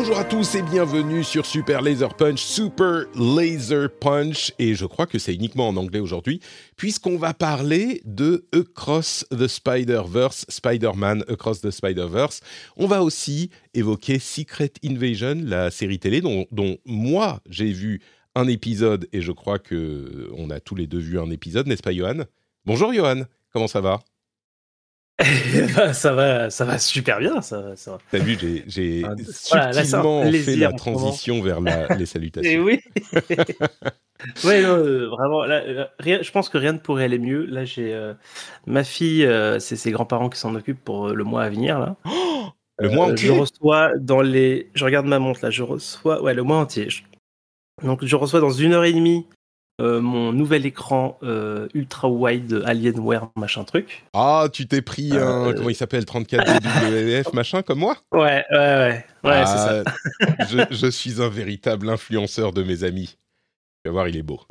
Bonjour à tous et bienvenue sur Super Laser Punch, Super Laser Punch, et je crois que c'est uniquement en anglais aujourd'hui, puisqu'on va parler de Across the Spider-Verse, Spider-Man Across the Spider-Verse. On va aussi évoquer Secret Invasion, la série télé dont, moi j'ai vu un épisode, et je crois que on a tous les deux vu un épisode, n'est-ce pas Johan? Bonjour Johan, comment ça va? ça va, ça va super bien. Ça. T'as vu, j'ai, j'ai Ah, voilà, subtilement fait plaisir la transition vers la- les salutations. Et oui. ouais, non, euh, vraiment. Là, euh, rien, je pense que rien ne pourrait aller mieux. Là, j'ai euh, ma fille, c'est ses grands-parents qui s'en occupent pour le mois à venir. Là. Le mois entier Je reçois dans les. Je regarde ma montre là. Je reçois. Ouais, le mois entier. Je- Donc, je reçois dans une heure et demie euh, mon nouvel écran euh, ultra wide Alienware machin truc. Ah, tu t'es pris un, Euh, comment il s'appelle, 34 WF machin comme moi? Ouais, ouais, ouais. Ouais, c'est ça. Ah, je, je suis un véritable influenceur de mes amis. Tu vas voir, il est beau.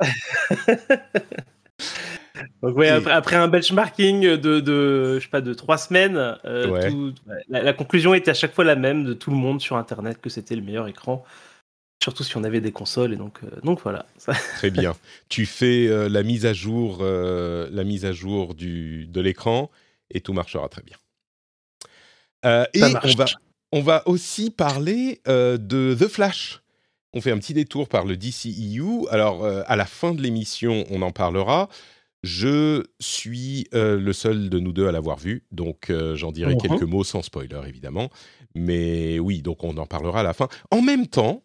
Donc ouais, après, après un benchmarking de, de je sais pas de trois semaines, euh, Ouais. tout- la, la conclusion était à chaque fois la même de tout le monde sur internet que c'était le meilleur écran, surtout si on avait des consoles et donc euh, donc voilà. Très bien. tu fais euh, la mise à jour, euh, la mise à jour du, de l'écran et tout marchera très bien. Euh, et Ça on marche. va, on va aussi parler euh, de The Flash. On fait un petit détour par le DCEU. Alors, euh, à la fin de l'émission, on en parlera. Je suis euh, le seul de nous deux à l'avoir vu, donc euh, j'en dirai quelques mots sans spoiler, évidemment. Mais oui, donc on en parlera à la fin. En même temps,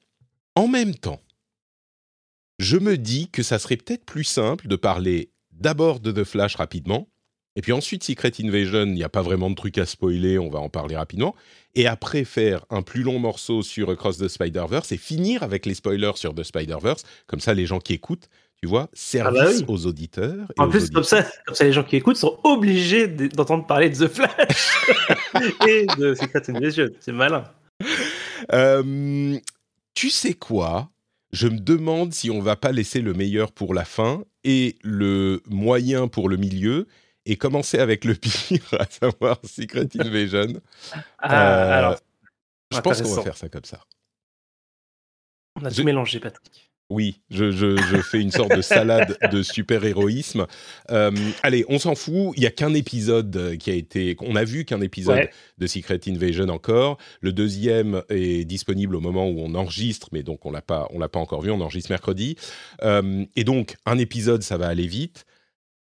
en même temps, je me dis que ça serait peut-être plus simple de parler d'abord de The Flash rapidement, et puis ensuite Secret Invasion, il n'y a pas vraiment de trucs à spoiler, on va en parler rapidement, et après faire un plus long morceau sur Across the Spider-Verse et finir avec les spoilers sur The Spider-Verse, comme ça les gens qui écoutent, tu vois, service Ah bah oui. aux auditeurs. et En aux plus comme ça, comme ça les gens qui écoutent sont obligés d'entendre parler de The Flash et de Secret Invasion. C'est malin. Euh, tu sais quoi? Je me demande si on va pas laisser le meilleur pour la fin et le moyen pour le milieu et commencer avec le pire, à savoir Secret Invasion. Ah, Euh, alors, je pense qu'on va faire ça comme ça. on a je- tout mélangé, Patrick. Oui, je, je- je fais une sorte de salade de super-héroïsme. Euh, allez, on s'en fout. Il y a qu'un épisode euh, qui a été. On a vu qu'un épisode Ouais. de Secret Invasion encore. Le deuxième est disponible au moment où on enregistre, mais donc on l'a pas, on l'a pas encore vu. On enregistre mercredi. Euh, et donc un épisode, ça va aller vite.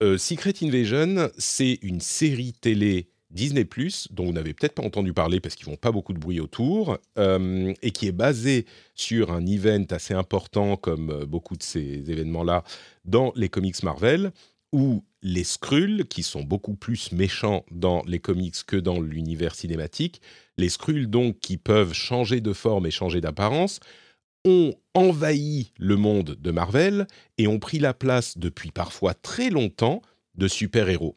Euh, Secret Invasion, c'est une série télé Disney dont vous n'avez peut-être pas entendu parler parce qu'ils font pas beaucoup de bruit autour, euh, et qui est basée sur un event assez important comme euh, beaucoup de ces événements-là dans les comics Marvel, où les Skrulls, qui sont beaucoup plus méchants dans les comics que dans l'univers cinématique, les Skrulls donc qui peuvent changer de forme et changer d'apparence, ont envahi le monde de Marvel et ont pris la place depuis parfois très longtemps de super-héros.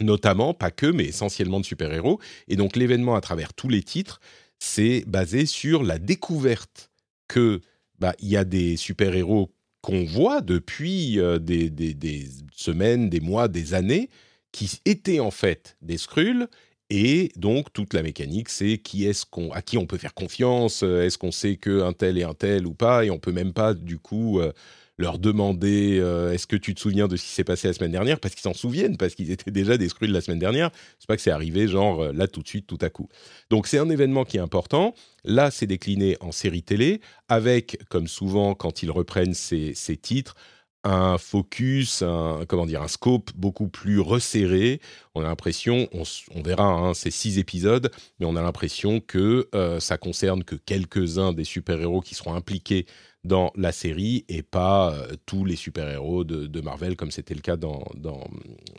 Notamment, pas que, mais essentiellement de super-héros. Et donc l'événement à travers tous les titres, c'est basé sur la découverte que bah, il y a des super-héros qu'on voit depuis euh, des, des- des semaines, des mois, des années, qui étaient en fait des Skrulls. Et donc toute la mécanique, c'est qui est-ce qu'on, à qui on peut faire confiance, euh, est-ce qu'on sait que un tel est un tel ou pas, et on peut même pas du coup euh, leur demander euh, est-ce que tu te souviens de ce qui s'est passé la semaine dernière? Parce qu'ils s'en souviennent parce qu'ils étaient déjà des Skrulls la semaine dernière. C'est pas que c'est arrivé genre euh, là tout de suite tout à coup. Donc c'est un événement qui est important. Là, c'est décliné en série télé avec, comme souvent quand ils reprennent ces, ces titres, un focus, un, comment dire, un scope beaucoup plus resserré. On a l'impression, on, verra, hein, c'est six épisodes, mais on a l'impression que euh, ça concerne que quelques-uns des super-héros qui seront impliqués dans la série et pas euh, tous les super-héros de, Marvel comme c'était le cas dans, dans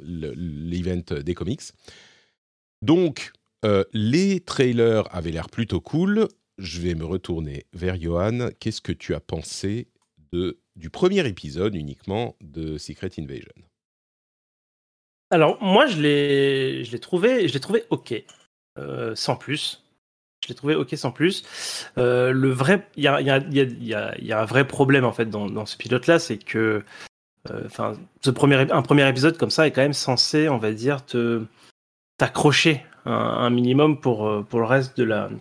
l'event des comics. Donc, euh, les trailers avaient l'air plutôt cool. Je vais me retourner vers Johan. Qu'est-ce que tu as pensé de du premier épisode uniquement de Secret Invasion? Alors moi je l'ai trouvé je trouvé ok euh, sans plus. Je l'ai trouvé ok sans plus. Euh, le vrai il y a, un vrai problème en fait dans, ce pilote là c'est que euh, enfin ce premier un premier épisode comme ça est quand même censé on va dire te t'accrocher un, un, minimum pour pour le reste de la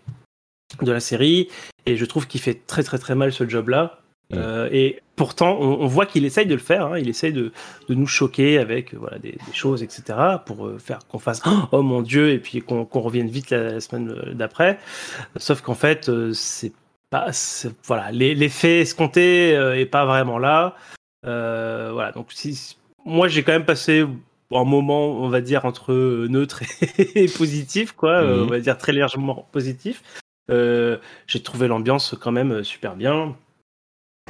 de la série et je trouve qu'il fait très très très mal ce job là Mm. Euh, et pourtant, on, voit qu'il essaye de le faire. Hein. il essaye de, de, nous choquer avec voilà, des, choses, etc., pour euh, faire qu'on fasse oh mon Dieu, et puis qu'on revienne vite la, semaine euh, d'après. Sauf qu'en fait, c'est pas. Voilà, l'effet escompté est pas vraiment là. voilà, donc si, moi, j'ai quand même passé un moment, on va dire, entre neutre et, positif, quoi, mm. on va dire très légèrement positif. j'ai trouvé l'ambiance quand même super bien.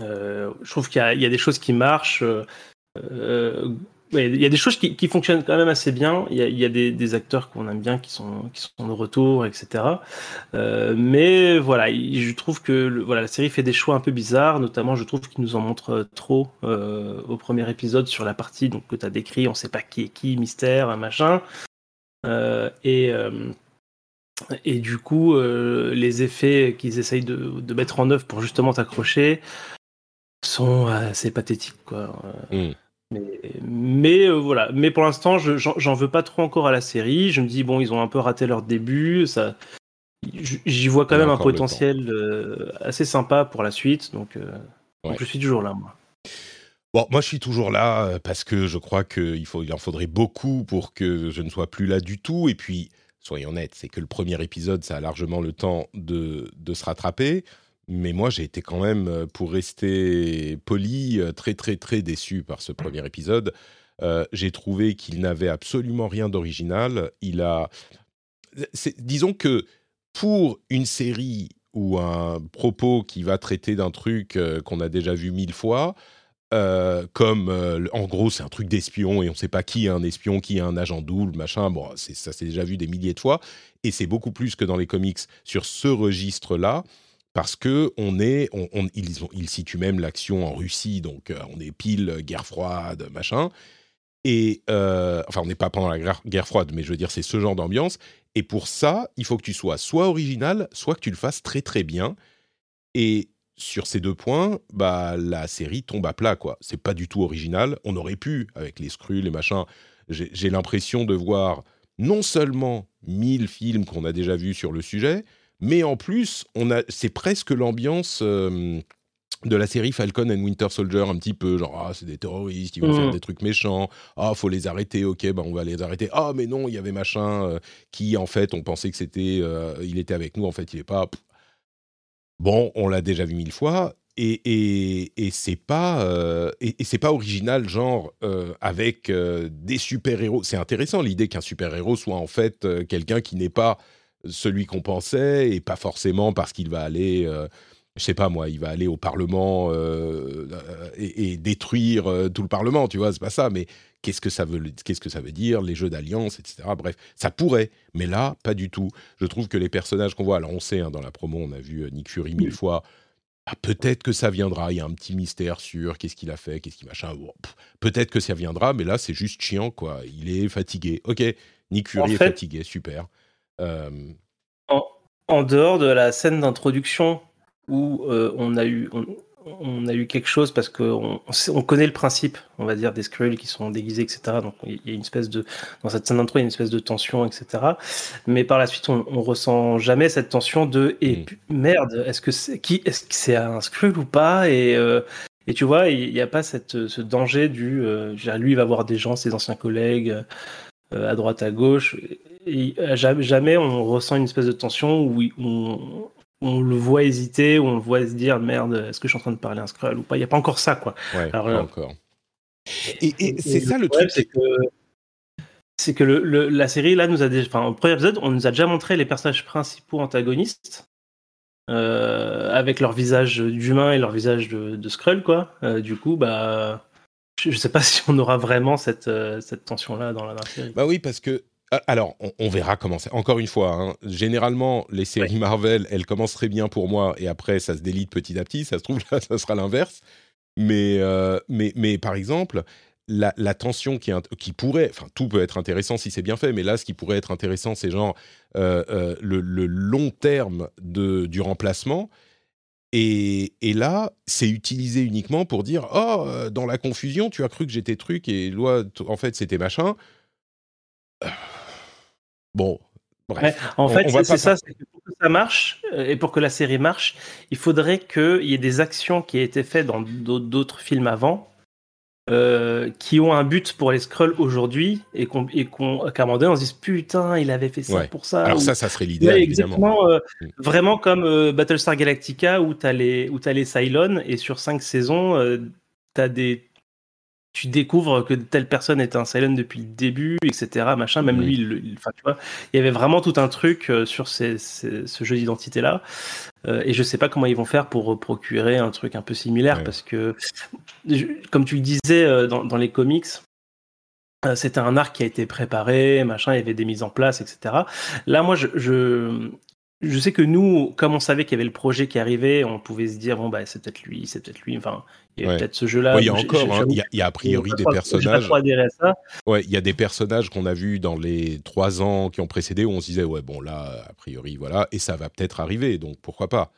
Euh, je trouve qu'il y, a des choses qui marchent. Euh, euh, il y a des choses qui, fonctionnent quand même assez bien. Il y a, des, acteurs qu'on aime bien qui sont, qui sont de retour, etc. Mais voilà, je trouve que voilà, la série fait des choix un peu bizarres. Notamment, je trouve qu'il nous en montre trop au premier épisode sur la partie donc, que tu as décrit. On ne sait pas qui est qui, mystère, machin. Et, et du coup, les effets qu'ils essayent de, mettre en œuvre pour justement t'accrocher, sont assez pathétiques quoi. Hmm. Mais, mais euh, voilà, mais pour l'instant, j'en veux pas trop encore à la série. Je me dis bon, ils ont un peu raté leur début. Ça, j'y vois quand même un potentiel euh, assez sympa pour la suite. Donc, euh, donc, je suis toujours là, moi. Bon, moi je suis toujours là parce que je crois qu'il il en faudrait beaucoup pour que je ne sois plus là du tout. Et puis, soyons honnêtes, c'est que le premier épisode, ça a largement le temps de, de se rattraper. Mais moi, j'ai été quand même, euh, pour rester poli, euh, très très très déçu par ce premier épisode. Euh, j'ai trouvé qu'il n'avait absolument rien d'original. Il a, disons que pour une série ou un propos qui va traiter d'un truc qu'on a déjà vu mille fois, comme en gros c'est un truc d'espion et on ne sait pas qui est un espion, qui est un agent double, machin. Bon, ça s'est déjà vu des milliers de fois et c'est beaucoup plus que dans les comics sur ce registre-là parce que on est, ils, situent même l'action en Russie, donc euh, on est pile guerre froide, machin. Et euh, enfin, on n'est pas pendant la guerre, froide, mais je veux dire, c'est ce genre d'ambiance. Et pour ça, il faut que tu sois soit original, soit que tu le fasses très très bien. Et sur ces deux points, bah la série tombe à plat, quoi. C'est pas du tout original. On aurait pu, avec les scrues, les machins. J'ai l'impression de voir non seulement mille films qu'on a déjà vus sur le sujet, mais en plus, on a, c'est presque l'ambiance euh, de la série Falcon and Winter Soldier, un petit peu, genre, ah, c'est des terroristes, ils vont faire mm. des trucs méchants, ah, faut les arrêter, ok, bah, on va les arrêter, ah, mais non, il y avait machin euh, qui, en fait, on pensait que c'était, euh, il était avec nous, en fait, il est pas. Bon, on l'a déjà vu mille fois, et, et, et c'est pas et, et c'est pas original genre avec des super héros c'est intéressant l'idée qu'un super héros soit en fait quelqu'un qui n'est pas celui qu'on pensait et pas forcément parce qu'il va aller euh, je sais pas moi, il va aller au Parlement euh, et, détruire euh, tout le Parlement, tu vois, c'est pas ça. Mais qu'est-ce que ça veut, qu'est-ce que ça veut dire, les jeux d'alliance, etc. Bref, ça pourrait, mais là, pas du tout. Je trouve que les personnages qu'on voit, alors on sait, hein, dans la promo, on a vu Nick Fury mille fois. Ah, peut-être que ça viendra. Il y a un petit mystère sur qu'est-ce qu'il a fait, qu'est-ce qu'il machin. peut-être que ça viendra, mais là, c'est juste chiant, quoi. Il est fatigué. Ok, Nick Fury est fatigué, super. Euh, en, dehors de la scène d'introduction où euh, on a eu on, a eu quelque chose parce qu'on on connaît le principe, on va dire, des Skrulls qui sont déguisés, etc. Donc il y a une espèce de dans cette scène d'intro, il y a une espèce de tension, etc. Mais par la suite, on, on ressent jamais cette tension de et mm. merde, est-ce que c'est qui, est-ce que c'est un Skrull ou pas? Et euh, et tu vois, il n'y a pas cette, ce danger du, lui il va voir des gens, ses anciens collègues, à droite, à gauche et euh, jamais on ressent une espèce de tension où on, on le voit hésiter, où on le voit se dire merde, est-ce que je suis en train de parler un scroll ou pas? Il n'y a pas encore ça, quoi. Ouais, pas encore. Et, c'est ça le truc. C'est que, c'est que le, la série, là, nous a déjà. Enfin, au premier épisode, on nous a déjà montré les personnages principaux antagonistes. Euh, avec leur visage d'humain et leur visage de, de Skrull, quoi. Euh, du coup, bah. Je sais pas si on aura vraiment cette, euh, cette tension-là dans la série. Bah oui, parce que alors, on, verra comment c'est. Encore une fois, hein, généralement, les séries Marvel, elles commencent très bien pour moi et après, ça se délite petit à petit. Ça se trouve, là, ça sera l'inverse. Mais, euh, mais, mais par exemple, la, tension qui, qui pourrait, enfin, tout peut être intéressant si c'est bien fait, mais là, ce qui pourrait être intéressant, c'est genre euh, euh, le, long terme de, du remplacement. Et, et, là, c'est utilisé uniquement pour dire Oh, dans la confusion, tu as cru que j'étais truc et loi, en fait, c'était machin. Bon, en fait, c'est ça, pour que ça marche euh, et pour que la série marche, il faudrait qu'il y ait des actions qui aient été faites dans d'autres films avant, euh, qui ont un but pour les scrolls aujourd'hui et qu'on, qu'à un moment donné on se dise putain, il avait fait ça pour ça. Alors ça, ça serait l'idée. exactement. Euh, mm. Vraiment comme Battlestar Galactica où tu as les où as les Cylons et sur cinq saisons, tu as des tu découvres que telle personne est un Cylon depuis le début, etc. Machin. Même lui, il, tu vois, il y avait vraiment tout un truc euh, sur ce jeu d'identité là. Euh, et je sais pas comment ils vont faire pour procurer un truc un peu similaire parce que, comme tu le disais euh, dans, les comics, c'était un arc qui a été préparé, machin, il y avait des mises en place, etc. Là, moi, je, je sais que nous, comme on savait qu'il y avait le projet qui arrivait, on pouvait se dire bon bah c'est peut-être lui, c'est peut-être lui. Enfin, il y a peut-être ce jeu-là. il y a encore, hein, il, y a, a priori des personnages. Ouais, il y a des personnages qu'on a vus dans les trois ans qui ont précédé où on se disait ouais bon là a priori voilà et ça va peut-être arriver donc pourquoi pas.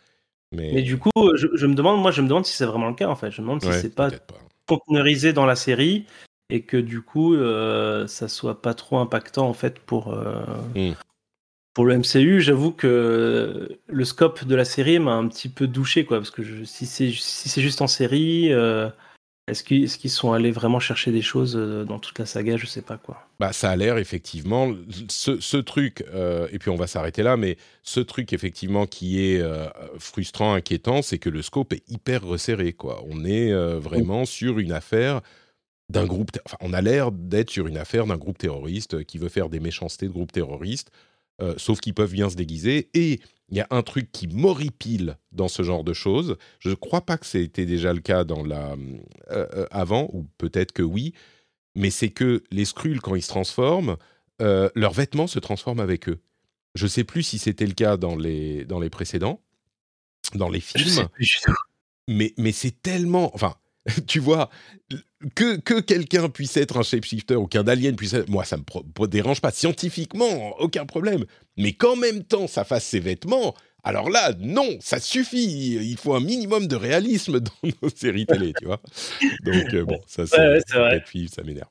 Mais, Mais du coup, je, me demande, moi je me demande si c'est vraiment le cas en fait. Je me demande si c'est pas, pas conteneurisé dans la série et que du coup euh, ça soit pas trop impactant en fait pour. Euh, hmm pour le MCU, j'avoue que le scope de la série m'a un petit peu douché, quoi, parce que si c'est si juste en série, euh, est-ce qu'ils sont allés vraiment chercher des choses euh, dans toute la saga Je sais pas quoi. Bah, ça a l'air effectivement ce, truc, euh, et puis on va s'arrêter là, mais ce truc effectivement qui est frustrant, inquiétant, c'est que le scope est hyper resserré, quoi. On est vraiment sur une affaire d'un groupe, enfin, on a l'air d'être sur une affaire d'un groupe terroriste qui veut faire des méchancetés de groupe terroriste euh, sauf qu'ils peuvent bien se déguiser. Et il y a un truc qui m'horripile dans ce genre de choses. Je ne crois pas que c'était déjà le cas dans la, euh, euh, avant, ou peut-être que oui, mais c'est que les Skrulls, quand ils se transforment, leurs vêtements se transforment avec eux. Je ne sais plus si c'était le cas dans les, dans les précédents, dans les films. Mais, mais c'est tellement. Enfin, tu vois, que, que quelqu'un puisse être un shapeshifter ou qu'un alien puisse être... Moi, ça me dérange pas. Scientifiquement, aucun problème. Mais qu'en même temps, ça fasse ses vêtements, alors là, non, ça suffit. Il faut un minimum de réalisme dans nos séries télé, tu vois. Donc, euh, bon, ça, c'est ouais, ça m'énerve.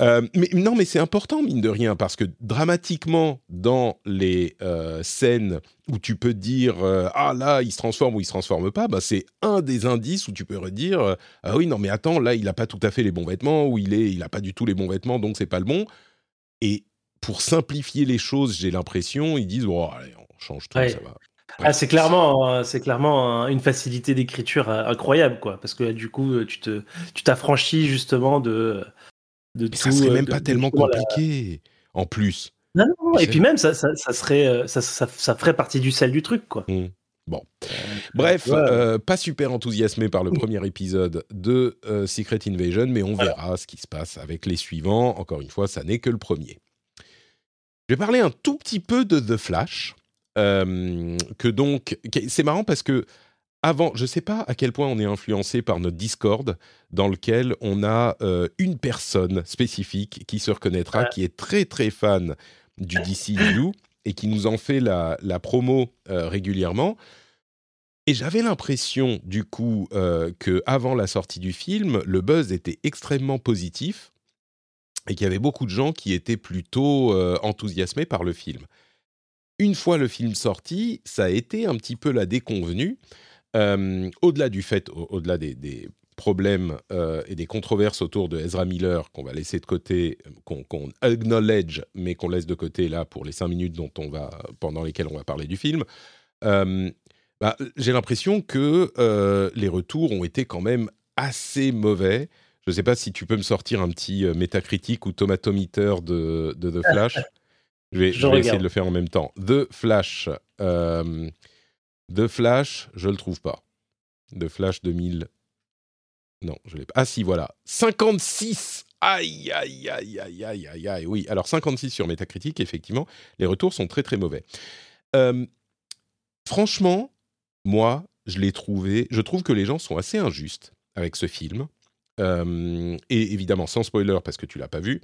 Euh, mais non, mais c'est important, mine de rien, parce que dramatiquement, dans les euh, scènes où tu peux dire euh, Ah là, il se transforme ou il se transforme pas, bah, c'est un des indices où tu peux redire Ah oui, non, mais attends, là, il n'a pas tout à fait les bons vêtements, ou il n'a il a pas du tout les bons vêtements, donc c'est pas le bon. Et pour simplifier les choses, j'ai l'impression, ils disent Oh, allez, on change tout, ça va. Ah, c'est clairement, c'est clairement une facilité d'écriture incroyable, quoi. Parce que du coup, tu te, tu t'affranchis justement de, de Ça serait même pas tellement compliqué, en plus. Non, non, et puis même, ça, ça, serait, euh, ça, ça, ferait partie du sel du truc, quoi. Mmh. Bon. Euh, Bref, euh, pas super enthousiasmé par le premier épisode de Secret Invasion, mais on verra ce qui se passe avec les suivants. Encore une fois, ça n'est que le premier. Je vais parler un tout petit peu de The Flash. que donc, c'est marrant parce que avant, je ne sais pas à quel point on est influencé par notre Discord, dans lequel on a euh, une personne spécifique qui se reconnaîtra, qui est très très fan du DCU et qui nous en fait la, promo euh, régulièrement. Et j'avais l'impression, du coup, euh, que avant la sortie du film, le buzz était extrêmement positif et qu'il y avait beaucoup de gens qui étaient plutôt enthousiasmés par le film. Une fois le film sorti, ça a été un petit peu la déconvenue au-delà du fait, au-delà des, problèmes euh, et des controverses autour de Ezra Miller qu'on va laisser de côté, qu'on acknowledge, mais qu'on laisse de côté là pour les cinq minutes dont on va, pendant lesquelles on va parler du film. Bah, j'ai l'impression que euh, les retours ont été quand même assez mauvais Je ne sais pas si tu peux me sortir un petit euh, métacritique ou tomatometer de, de The Flash. je vais, je vais essayer de le faire en même temps. The Flash. The Flash, je le trouve pas. The Flash 2000. Non, je l'ai pas. Ah si, voilà. 56 Aïe, aïe, aïe, aïe, aïe, aïe, aïe. Oui, alors 56 sur Metacritic, effectivement, les retours sont très, très mauvais. Euh, franchement, moi, je l'ai trouvé. Je trouve que les gens sont assez injustes avec ce film. Euh, et évidemment, sans spoiler, parce que tu l'as pas vu.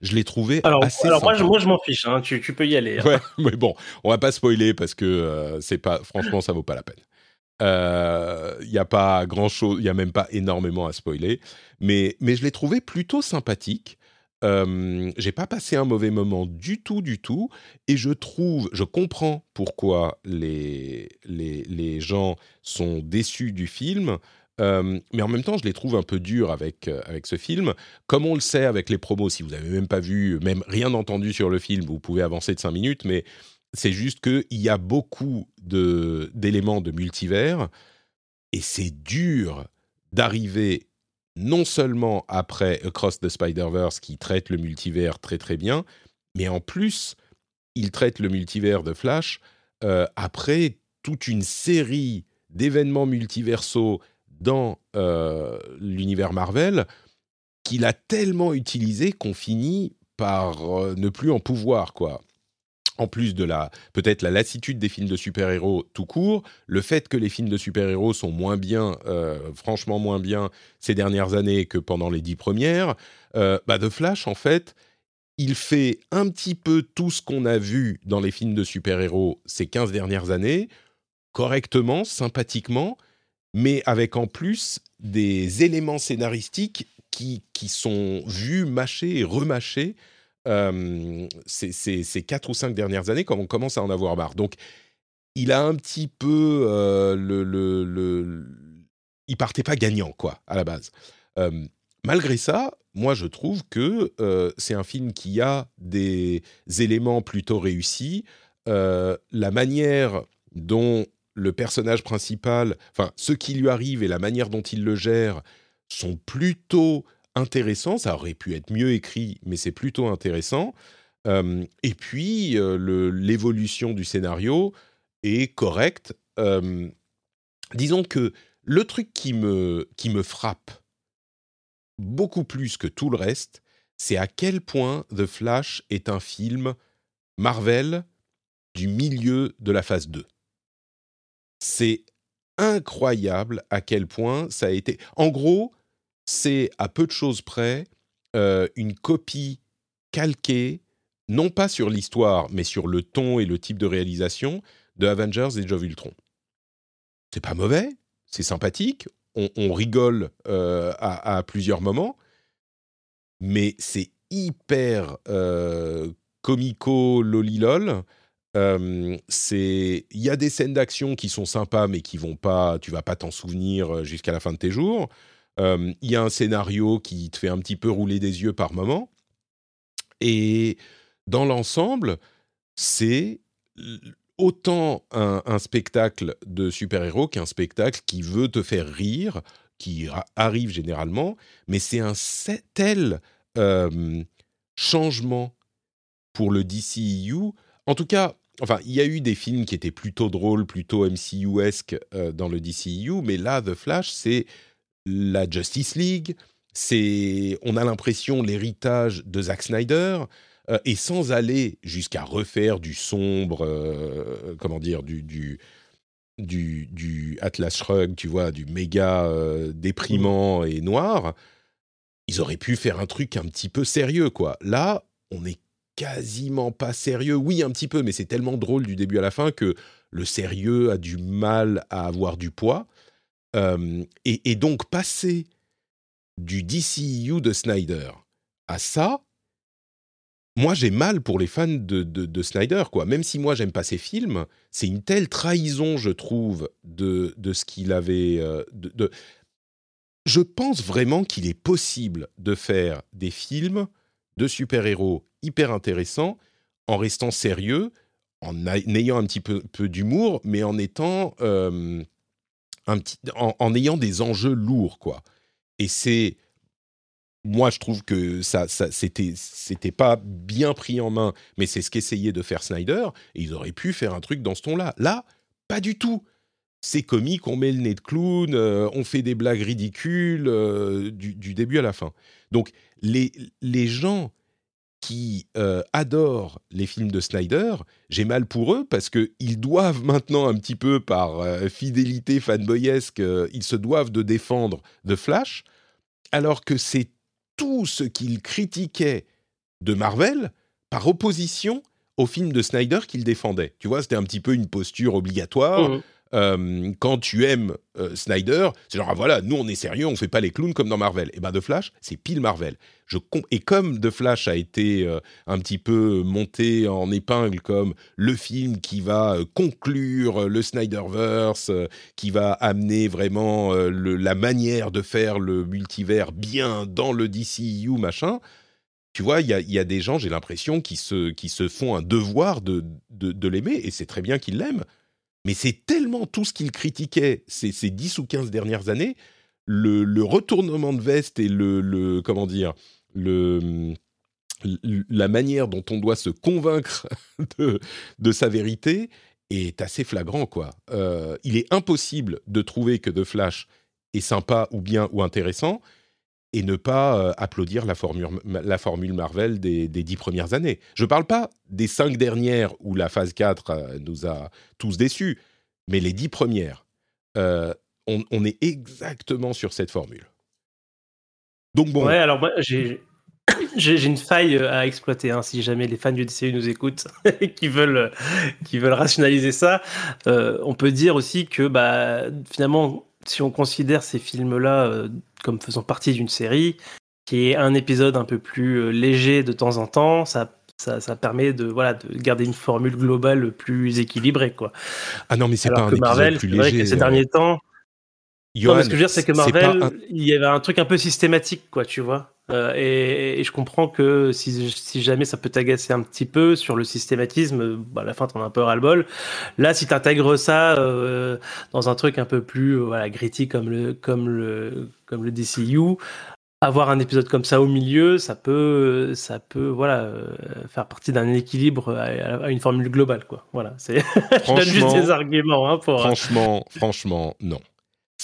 Je l'ai trouvé alors, assez. Alors moi, je, moi, je m'en fiche. Hein, tu, tu, peux y aller. Hein. Ouais, mais bon, on va pas spoiler parce que euh, c'est pas. Franchement, ça vaut pas la peine. Il euh, n'y a pas grand chose, il n'y a même pas énormément à spoiler, mais, mais je l'ai trouvé plutôt sympathique. Euh, j'ai pas passé un mauvais moment du tout, du tout, et je trouve, je comprends pourquoi les, les, les gens sont déçus du film. Euh, mais en même temps, je les trouve un peu durs avec, euh, avec ce film. Comme on le sait avec les promos, si vous n'avez même pas vu, même rien entendu sur le film, vous pouvez avancer de 5 minutes, mais c'est juste qu'il y a beaucoup d'éléments de, multivers et c'est dur d'arriver non seulement après Across the Spider-Verse qui traite le multivers très très bien, mais en plus, il traite le multivers de Flash euh, après toute une série d'événements multiversaux dans euh, l'univers Marvel qu'il a tellement utilisé qu'on finit par euh, ne plus en pouvoir, quoi. En plus de la peut-être la lassitude des films de super-héros tout court, le fait que les films de super-héros sont moins bien, euh, franchement moins bien ces dernières années que pendant les dix premières, bah The Flash en fait, il fait un petit peu tout ce qu'on a vu dans les films de super-héros ces 15 dernières années, correctement, sympathiquement, mais avec en plus des éléments scénaristiques qui, qui sont vus, mâchés et remâchés euh, ces, quatre ou cinq dernières années, comme on commence à en avoir marre. Donc, il a un petit peu euh, le, le, il partait pas gagnant quoi à la base. Euh, malgré ça, moi je trouve que c'est un film qui a des éléments plutôt réussis. la manière dont le personnage principal, enfin ce qui lui arrive et la manière dont il le gère sont plutôt intéressant. Ça aurait pu être mieux écrit, mais c'est plutôt intéressant. Euh, et puis, euh, l'évolution du scénario est correcte. Euh, disons que le truc qui me, qui me frappe beaucoup plus que tout le reste, c'est à quel point The Flash est un film Marvel du milieu de la phase 2. C'est incroyable à quel point ça a été... En gros, c'est à peu de choses près euh, une copie calquée, non pas sur l'histoire, mais sur le ton et le type de réalisation de Avengers et Joe Ultron. C'est pas mauvais, c'est sympathique, on, rigole euh, à, plusieurs moments, mais c'est hyper euh, comico lolilol. Euh, c'est il y a des scènes d'action qui sont sympas mais qui vont pas tu vas pas t'en souvenir jusqu'à la fin de tes jours euh, il y a un scénario qui te fait un petit peu rouler des yeux par moment. Et dans l'ensemble, c'est autant un, spectacle de super-héros qu'un spectacle qui veut te faire rire, qui arrive généralement, mais c'est un tel euh, changement pour le DCEU. En tout cas, enfin, il y a eu des films qui étaient plutôt drôles, plutôt MCU-esque euh, dans le DCEU, mais là, The Flash, c'est la Justice League, c'est, on a l'impression, l'héritage de Zack Snyder, euh, et sans aller jusqu'à refaire du sombre, euh, comment dire, du, du, du, Atlas Shrug, tu vois, du méga déprimant et noir, ils auraient pu faire un truc un petit peu sérieux, quoi. Là, on est quasiment pas sérieux. Oui, un petit peu, mais c'est tellement drôle du début à la fin que le sérieux a du mal à avoir du poids. Et, donc passer du DCU de Snyder à ça, moi j'ai mal pour les fans de, de, Snyder, quoi. Même si moi j'aime pas ses films, c'est une telle trahison, je trouve, de, de ce qu'il avait. Euh, de, Je pense vraiment qu'il est possible de faire des films de super-héros hyper intéressants en restant sérieux, en, ayant un petit peu, d'humour, mais en étant. Euh, en, ayant des enjeux lourds, quoi. Et c'est moi, je trouve que ça, ça c'était, c'était pas bien pris en main, mais c'est ce qu'essayait de faire Snyder. Et ils auraient pu faire un truc dans ce ton-là. Là, pas du tout. C'est comique, on met le nez de clown, euh, on fait des blagues ridicules euh, du, début à la fin. Donc, les, les gens qui euh, adorent les films de Snyder, j'ai mal pour eux parce qu'ils doivent maintenant un petit peu par fidélité fanboyesque, ils se doivent de défendre The Flash, alors que c'est tout ce qu'il critiquait de Marvel par opposition au film de Snyder qu'il défendait. Tu vois, c'était un petit peu une posture obligatoire. Mmh. Euh, quand tu aimes euh, Snyder, c'est genre ah, voilà, nous on est sérieux, on fait pas les clowns comme dans Marvel. Et ben The Flash, c'est pile Marvel. Et comme The Flash a été euh, un petit peu monté en épingle comme le film qui va conclure le Snyderverse, qui va amener vraiment la manière de faire le multivers bien dans le DCU e machin. Tu vois, il y, a, des gens, j'ai l'impression, qui se, qui se font un devoir de, de, de l'aimer, et c'est très bien qu'ils l'aiment mais c'est tellement tout ce qu'il critiquait ces, ces 10 ou 15 dernières années, le, retournement de veste et le, comment dire, le, la manière dont on doit se convaincre de, sa vérité est assez flagrant, quoi. Euh, il est impossible de trouver que The Flash est sympa ou bien ou intéressant et ne pas euh, applaudir la formule, Marvel des, dix premières années. Je ne parle pas des cinq dernières où la phase 4 euh, nous a tous déçus, mais les dix premières, euh, on, est exactement sur cette formule. Donc bon. Ouais, alors. J'ai une faille à exploiter hein, si jamais les fans du DCU nous écoutent et qui veulent, qui veulent rationaliser ça. on peut dire aussi que bah, finalement, si on considère ces films-là euh, comme faisant partie d'une série, qui est un épisode un peu plus euh, léger de temps en temps, ça, ça, permet de, voilà, de garder une formule globale plus équilibrée. Quoi. Ah non, mais c'est pas un Marvel, épisode plus léger. Que ces derniers temps. Non, ce que je veux dire, c'est que Marvel, il y avait un truc un peu systématique, quoi, tu vois. Euh, et, je comprends que si, si jamais ça peut t'agacer un petit peu sur le systématisme, bah, à la fin, t'en as un peu ras-le-bol. Là, si t'intègres ça euh, dans un truc un peu plus euh, voilà, gritty comme le, comme, le, comme le DCU, avoir un épisode comme ça au milieu, ça peut, ça peut voilà, faire partie d'un équilibre à, une formule globale. Quoi. Voilà, c'est... je donne juste des arguments. Hein, pour... Franchement, franchement, non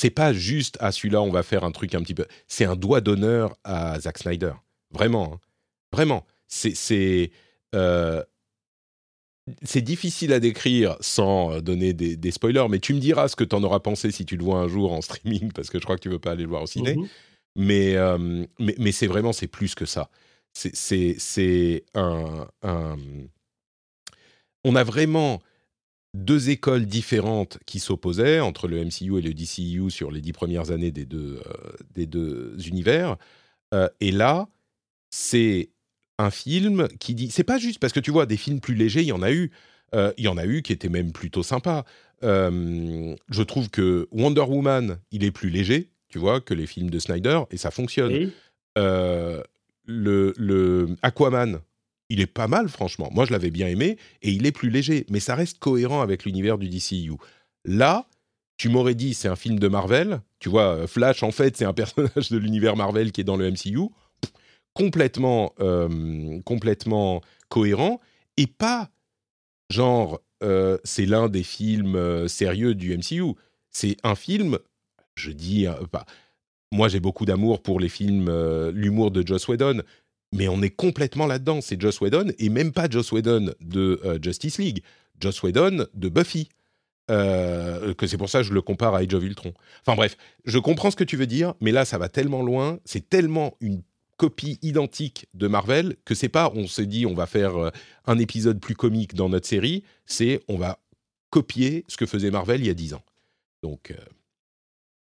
c'est pas juste à ah, celui-là on va faire un truc un petit peu. C'est un doigt d'honneur à Zack Snyder, vraiment, hein. vraiment. C'est c'est euh, c'est difficile à décrire sans euh, donner des, spoilers, mais tu me diras ce que tu en auras pensé si tu le vois un jour en streaming, parce que je crois que tu veux pas aller le voir au ciné. Mmh mais, euh, mais, mais c'est vraiment c'est plus que ça. C'est un, un, on a vraiment deux écoles différentes qui s'opposaient entre le MCU et le DCU sur les dix premières années des deux, euh, des deux univers. Euh, et là, c'est un film qui dit. C'est pas juste parce que tu vois, des films plus légers, il y en a eu. Euh, il y en a eu qui étaient même plutôt sympas. je trouve que Wonder Woman, il est plus léger, tu vois, que les films de Snyder, et ça fonctionne. le, le Aquaman, il est pas mal, franchement. Moi, je l'avais bien aimé, et il est plus léger, mais ça reste cohérent avec l'univers du DCU. Là, tu m'aurais dit, c'est un film de Marvel. Tu vois, euh, Flash, en fait, c'est un personnage de l'univers Marvel qui est dans le MCU. Complètement, euh, complètement cohérent, et pas genre, euh, c'est l'un des films sérieux du MCU. C'est un film, je dis, pas. Moi, j'ai beaucoup d'amour pour les films, l'humour de Joss Whedon, mais on est complètement là-dedans. C'est Joss Whedon, et même pas Joss Whedon de euh, Justice League, Joss Whedon de Buffy. Euh, que c'est pour ça que je le compare à Age of Ultron. Enfin bref, je comprends ce que tu veux dire, mais là ça va tellement loin, c'est tellement une copie identique de Marvel que c'est pas on s'est dit on va faire euh, un épisode plus comique dans notre série, c'est on va copier ce que faisait Marvel il y a dix ans. Donc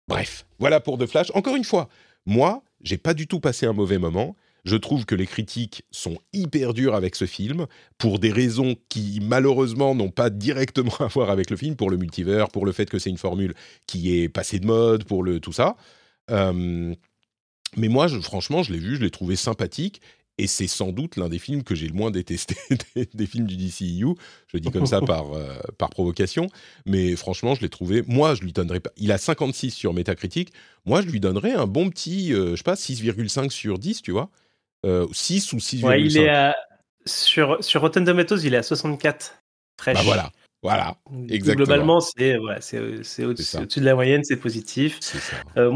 bref, voilà pour The Flash. Encore une fois, moi, j'ai pas du tout passé un mauvais moment. Je trouve que les critiques sont hyper dures avec ce film, pour des raisons qui malheureusement n'ont pas directement à voir avec le film, pour le multivers, pour le fait que c'est une formule qui est passée de mode, pour le tout ça. Euh, mais moi, franchement, je l'ai vu, je l'ai trouvé sympathique. et c'est sans doute l'un des films que j'ai le moins détesté des, films du DCU. Je dis comme ça par, euh, par provocation, mais franchement, je l'ai trouvé. Moi, je lui donnerais pas. Il a 56 sur Metacritic. Moi, je lui donnerais un bon petit, euh, je sais pas, 6,5 sur 10, tu vois. 6 ou 6,5. Ouais, il est sur, sur Rotten Tomatoes, il est à 64. Bah voilà. Voilà, exactement. Globalement, c'est c'est au-dessus de la moyenne, c'est positif. Euh,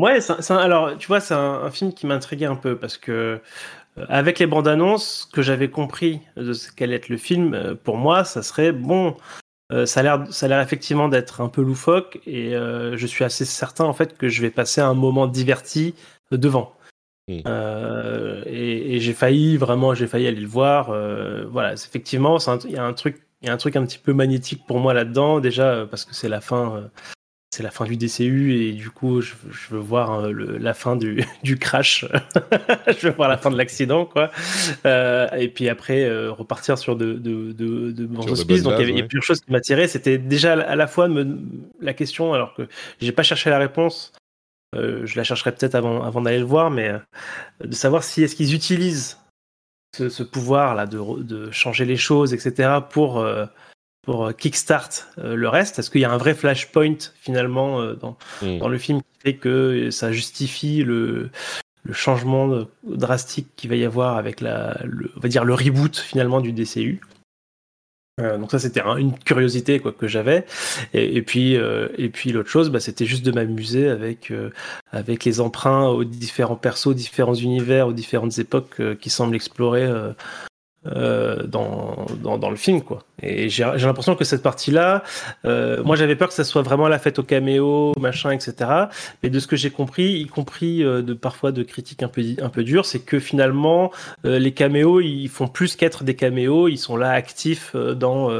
alors, tu vois, c'est un, film qui m'intriguait un peu parce que euh, avec les bandes annonces, que j'avais compris de ce qu'allait être le film, euh, pour moi, ça serait bon. ça a l'air, ça a l'air effectivement d'être un peu loufoque et je suis assez certain en fait que je vais passer un moment diverti devant. Hmm. et, et j'ai failli vraiment, j'ai failli aller le voir. voilà, effectivement, il y a un truc il y a un truc un petit peu magnétique pour moi là-dedans, déjà euh, parce que c'est la fin, euh, c'est la fin du DCU et du coup je, veux voir la fin du, du crash, je veux voir la fin de l'accident quoi. Euh, et puis après repartir sur de, de, de, de bons auspices. Donc il y avait plusieurs choses qui m'attiraient. C'était déjà à la fois la question, alors que j'ai pas cherché la réponse. Je la chercherai peut-être avant, avant d'aller le voir, mais de savoir si est-ce qu'ils utilisent ce, pouvoir-là de, changer les choses, etc., pour, euh, pour euh, kickstart euh, le reste Est-ce qu'il y a un vrai flashpoint finalement dans, hmm. dans le film qui fait que ça justifie le, le changement drastique qu'il va y avoir avec la, le, on va dire le reboot finalement du DCU euh, donc ça c'était une curiosité quoi que j'avais. Et, puis euh, et puis l'autre chose bah, c'était juste de m'amuser avec euh, avec les emprunts aux différents persos, aux différents univers, aux différentes époques qui semblent explorer euh, dans, dans, dans, le film quoi. Et j'ai l'impression que cette partie-là, euh, moi j'avais peur que ça soit vraiment la fête au caméo, machin, etc. Mais de ce que j'ai compris, y compris euh, de parfois de critiques un peu un peu dures, c'est que finalement les caméos ils font plus qu'être des caméos, ils sont là actifs dans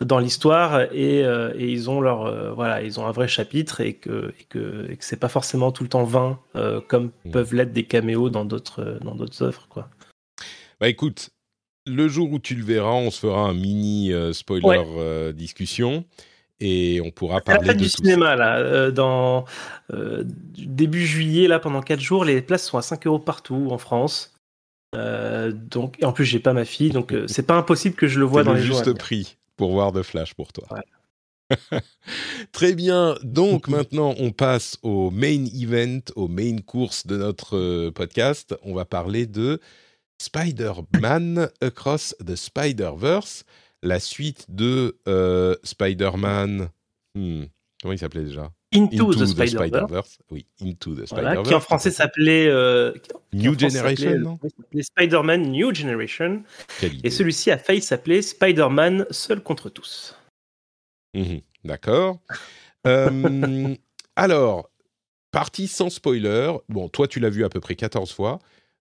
dans l'histoire et, et, ils ont leur voilà, ils ont un vrai chapitre et que et que, et que c'est pas forcément tout le temps vain comme peuvent l'être des caméos dans d'autres dans d'autres œuvres quoi. Bah écoute, le jour où tu le verras, on se fera un mini euh, spoiler euh, discussion et on pourra parler de du cinéma là euh, dans début juillet là pendant 4 jours les places sont à 5 euros partout en France. Donc en plus j'ai pas ma fille donc c'est pas impossible que je le vois dans le les juste prix pour voir de Flash pour toi. Très bien, donc maintenant on passe au main event, au main course de notre podcast. On va parler de Spider-Man Across the Spider-Verse, la suite de euh, Spider-Man. Hmm, comment il s'appelait déjà? Into, the, Spider-Verse. oui, Into the Spider-Verse. qui en français s'appelait euh, New Generation, Spider-Man New Generation. Et celui-ci a failli s'appeler Spider-Man Seul contre tous. Mhm, d'accord. Euh, alors, partie sans spoiler. Bon, toi, tu l'as vu à peu près 14 fois.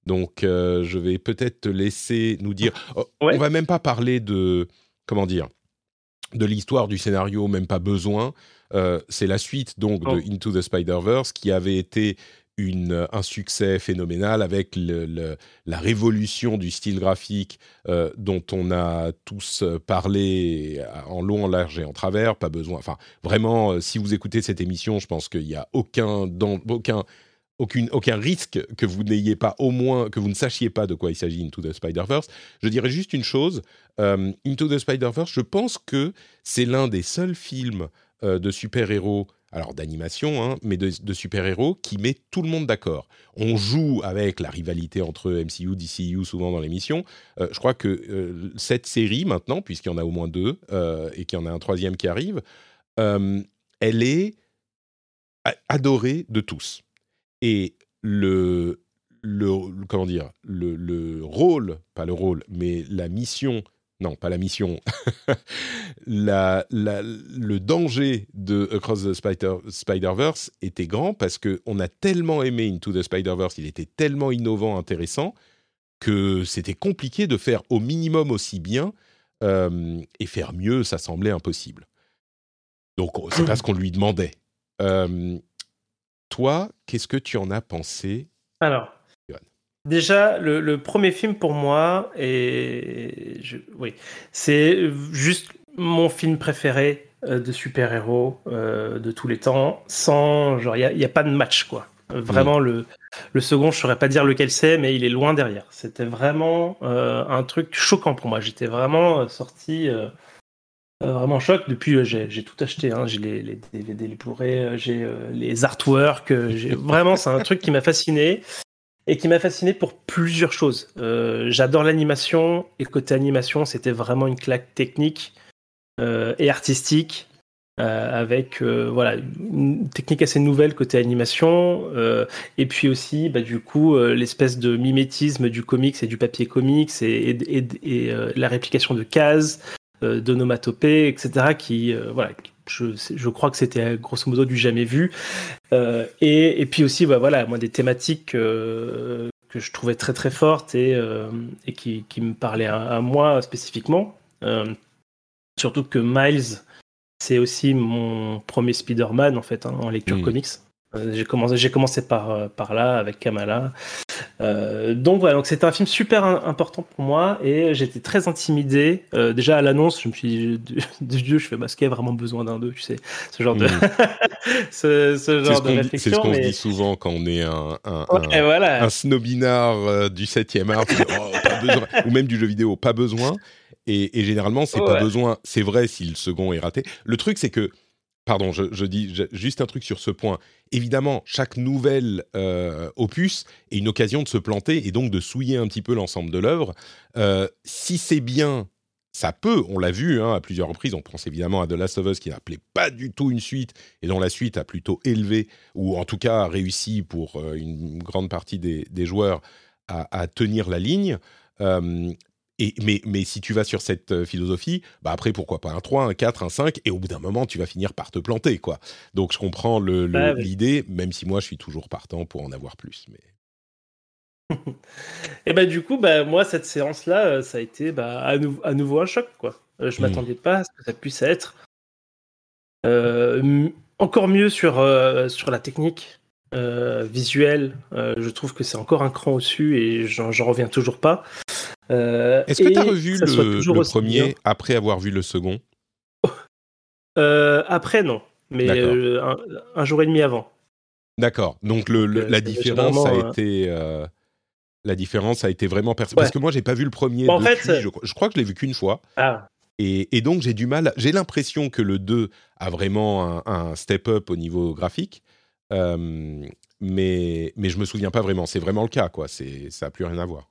Donc, euh, je vais peut-être te laisser nous dire. Oh, on va même pas parler de comment dire de l'histoire du scénario, même pas besoin. Euh, c'est la suite donc de oh. Into the Spider-Verse qui avait été une, un succès phénoménal avec la révolution du style graphique euh, dont on a tous parlé en long, en large et en travers. Pas besoin. Enfin, vraiment, si vous écoutez cette émission, je pense qu'il n'y a aucun, dans, aucun aucun risque que vous n'ayez pas au moins, que vous ne sachiez pas de quoi il s'agit Into the Spider-Verse. Je dirais juste une chose, euh, Into the Spider-Verse, je pense que c'est l'un des seuls films euh, de super-héros, alors d'animation, hein, mais de, super-héros qui met tout le monde d'accord. On joue avec la rivalité entre MCU, DCU souvent dans l'émission. Euh, je crois que cette série maintenant, puisqu'il y en a au moins deux et qu'il y en a un troisième qui arrive, elle est adorée de tous. Et le, le comment dire, le, le, rôle, pas le rôle, mais la mission, non, pas la mission, la, la, le danger de Across the Spider, Spider-Verse était grand parce qu'on a tellement aimé Into the Spider-Verse, il était tellement innovant, intéressant, que c'était compliqué de faire au minimum aussi bien euh, et faire mieux, ça semblait impossible. Donc c'est pas ce qu'on lui demandait. Euh, toi, qu'est-ce que tu en as pensé Alors, déjà, le, premier film pour moi, et oui, c'est juste mon film préféré euh, de super-héros euh, de tous les temps. Sans, genre, il n'y a, pas de match, quoi. Vraiment, le, le second, je saurais pas dire lequel c'est, mais il est loin derrière. C'était vraiment un truc choquant pour moi. J'étais vraiment sorti vraiment choc. Depuis, j'ai tout acheté. Hein. J'ai les, les, DVD, les Blu-ray, j'ai les artworks. Vraiment, c'est un truc qui m'a fasciné et qui m'a fasciné pour plusieurs choses. Euh, j'adore l'animation et côté animation, c'était vraiment une claque technique euh, et artistique euh, avec voilà une technique assez nouvelle côté animation et puis aussi bah, du coup l'espèce de mimétisme du comics et du papier comics et, et, la réplication de cases, d'onomatopées, etc. qui voilà je, crois que c'était grosso modo du jamais vu. Euh, et, puis aussi, bah, voilà, moi, des thématiques euh, que je trouvais très très fortes et, euh, qui, me parlaient à, moi spécifiquement. surtout que Miles, c'est aussi mon premier Spider-Man en fait, hein, en lecture comics. J'ai commencé, j'ai commencé par, par là avec Kamala. Euh, donc voilà, donc c'était un film super important pour moi et j'étais très intimidé. Euh, déjà à l'annonce, je me suis dit, de Dieu, je fais, bah, qu'il y a vraiment besoin d'un deux, tu sais, ce genre de, hmm. ce, genre de réflexion. C'est ce qu'on dit souvent quand on est un, un, un, snobinard euh, du 7e art, ou même du jeu vidéo, pas besoin. Et, généralement, c'est pas besoin. C'est vrai si le second est raté. Le truc, c'est que Pardon, je, dis juste un truc sur ce point. Évidemment, chaque nouvel euh, opus est une occasion de se planter et donc de souiller un petit peu l'ensemble de l'œuvre. Euh, si c'est bien, ça peut, on l'a vu hein, à plusieurs reprises, on pense évidemment à The Last of Us qui n'appelait pas du tout une suite et dont la suite a plutôt élevé, ou en tout cas réussi pour euh, une grande partie des, joueurs à, tenir la ligne mais, mais, si tu vas sur cette euh, philosophie, bah après, pourquoi pas un 3, un 4, un 5, et au bout d'un moment, tu vas finir par te planter, quoi. Donc, je comprends l'idée, même si moi, je suis toujours partant pour en avoir plus. Mais... et bah, du coup, bah, moi, cette séance-là, euh, ça a été bah, à, à, nouveau un choc, quoi. Euh, je ne mmh. m'attendais pas à ce que ça puisse être encore mieux sur, sur la technique. visuelle, je trouve que c'est encore un cran au-dessus et j'en reviens toujours pas. Euh, Est-ce que tu as revu le, premier après avoir vu le second? Euh, Après, non. Mais euh, un, jour et demi avant. D'accord. Donc, le, la différence a été. la différence a été vraiment perçue. Parce que moi, j'ai pas vu le premier. en fait, je, crois que je l'ai vu qu'une fois. Ah. Et, donc, j'ai du mal. J'ai l'impression que le 2 a vraiment un, step-up au niveau graphique. mais, mais je me souviens pas vraiment. C'est vraiment le cas, quoi. Ça n'a plus rien à voir.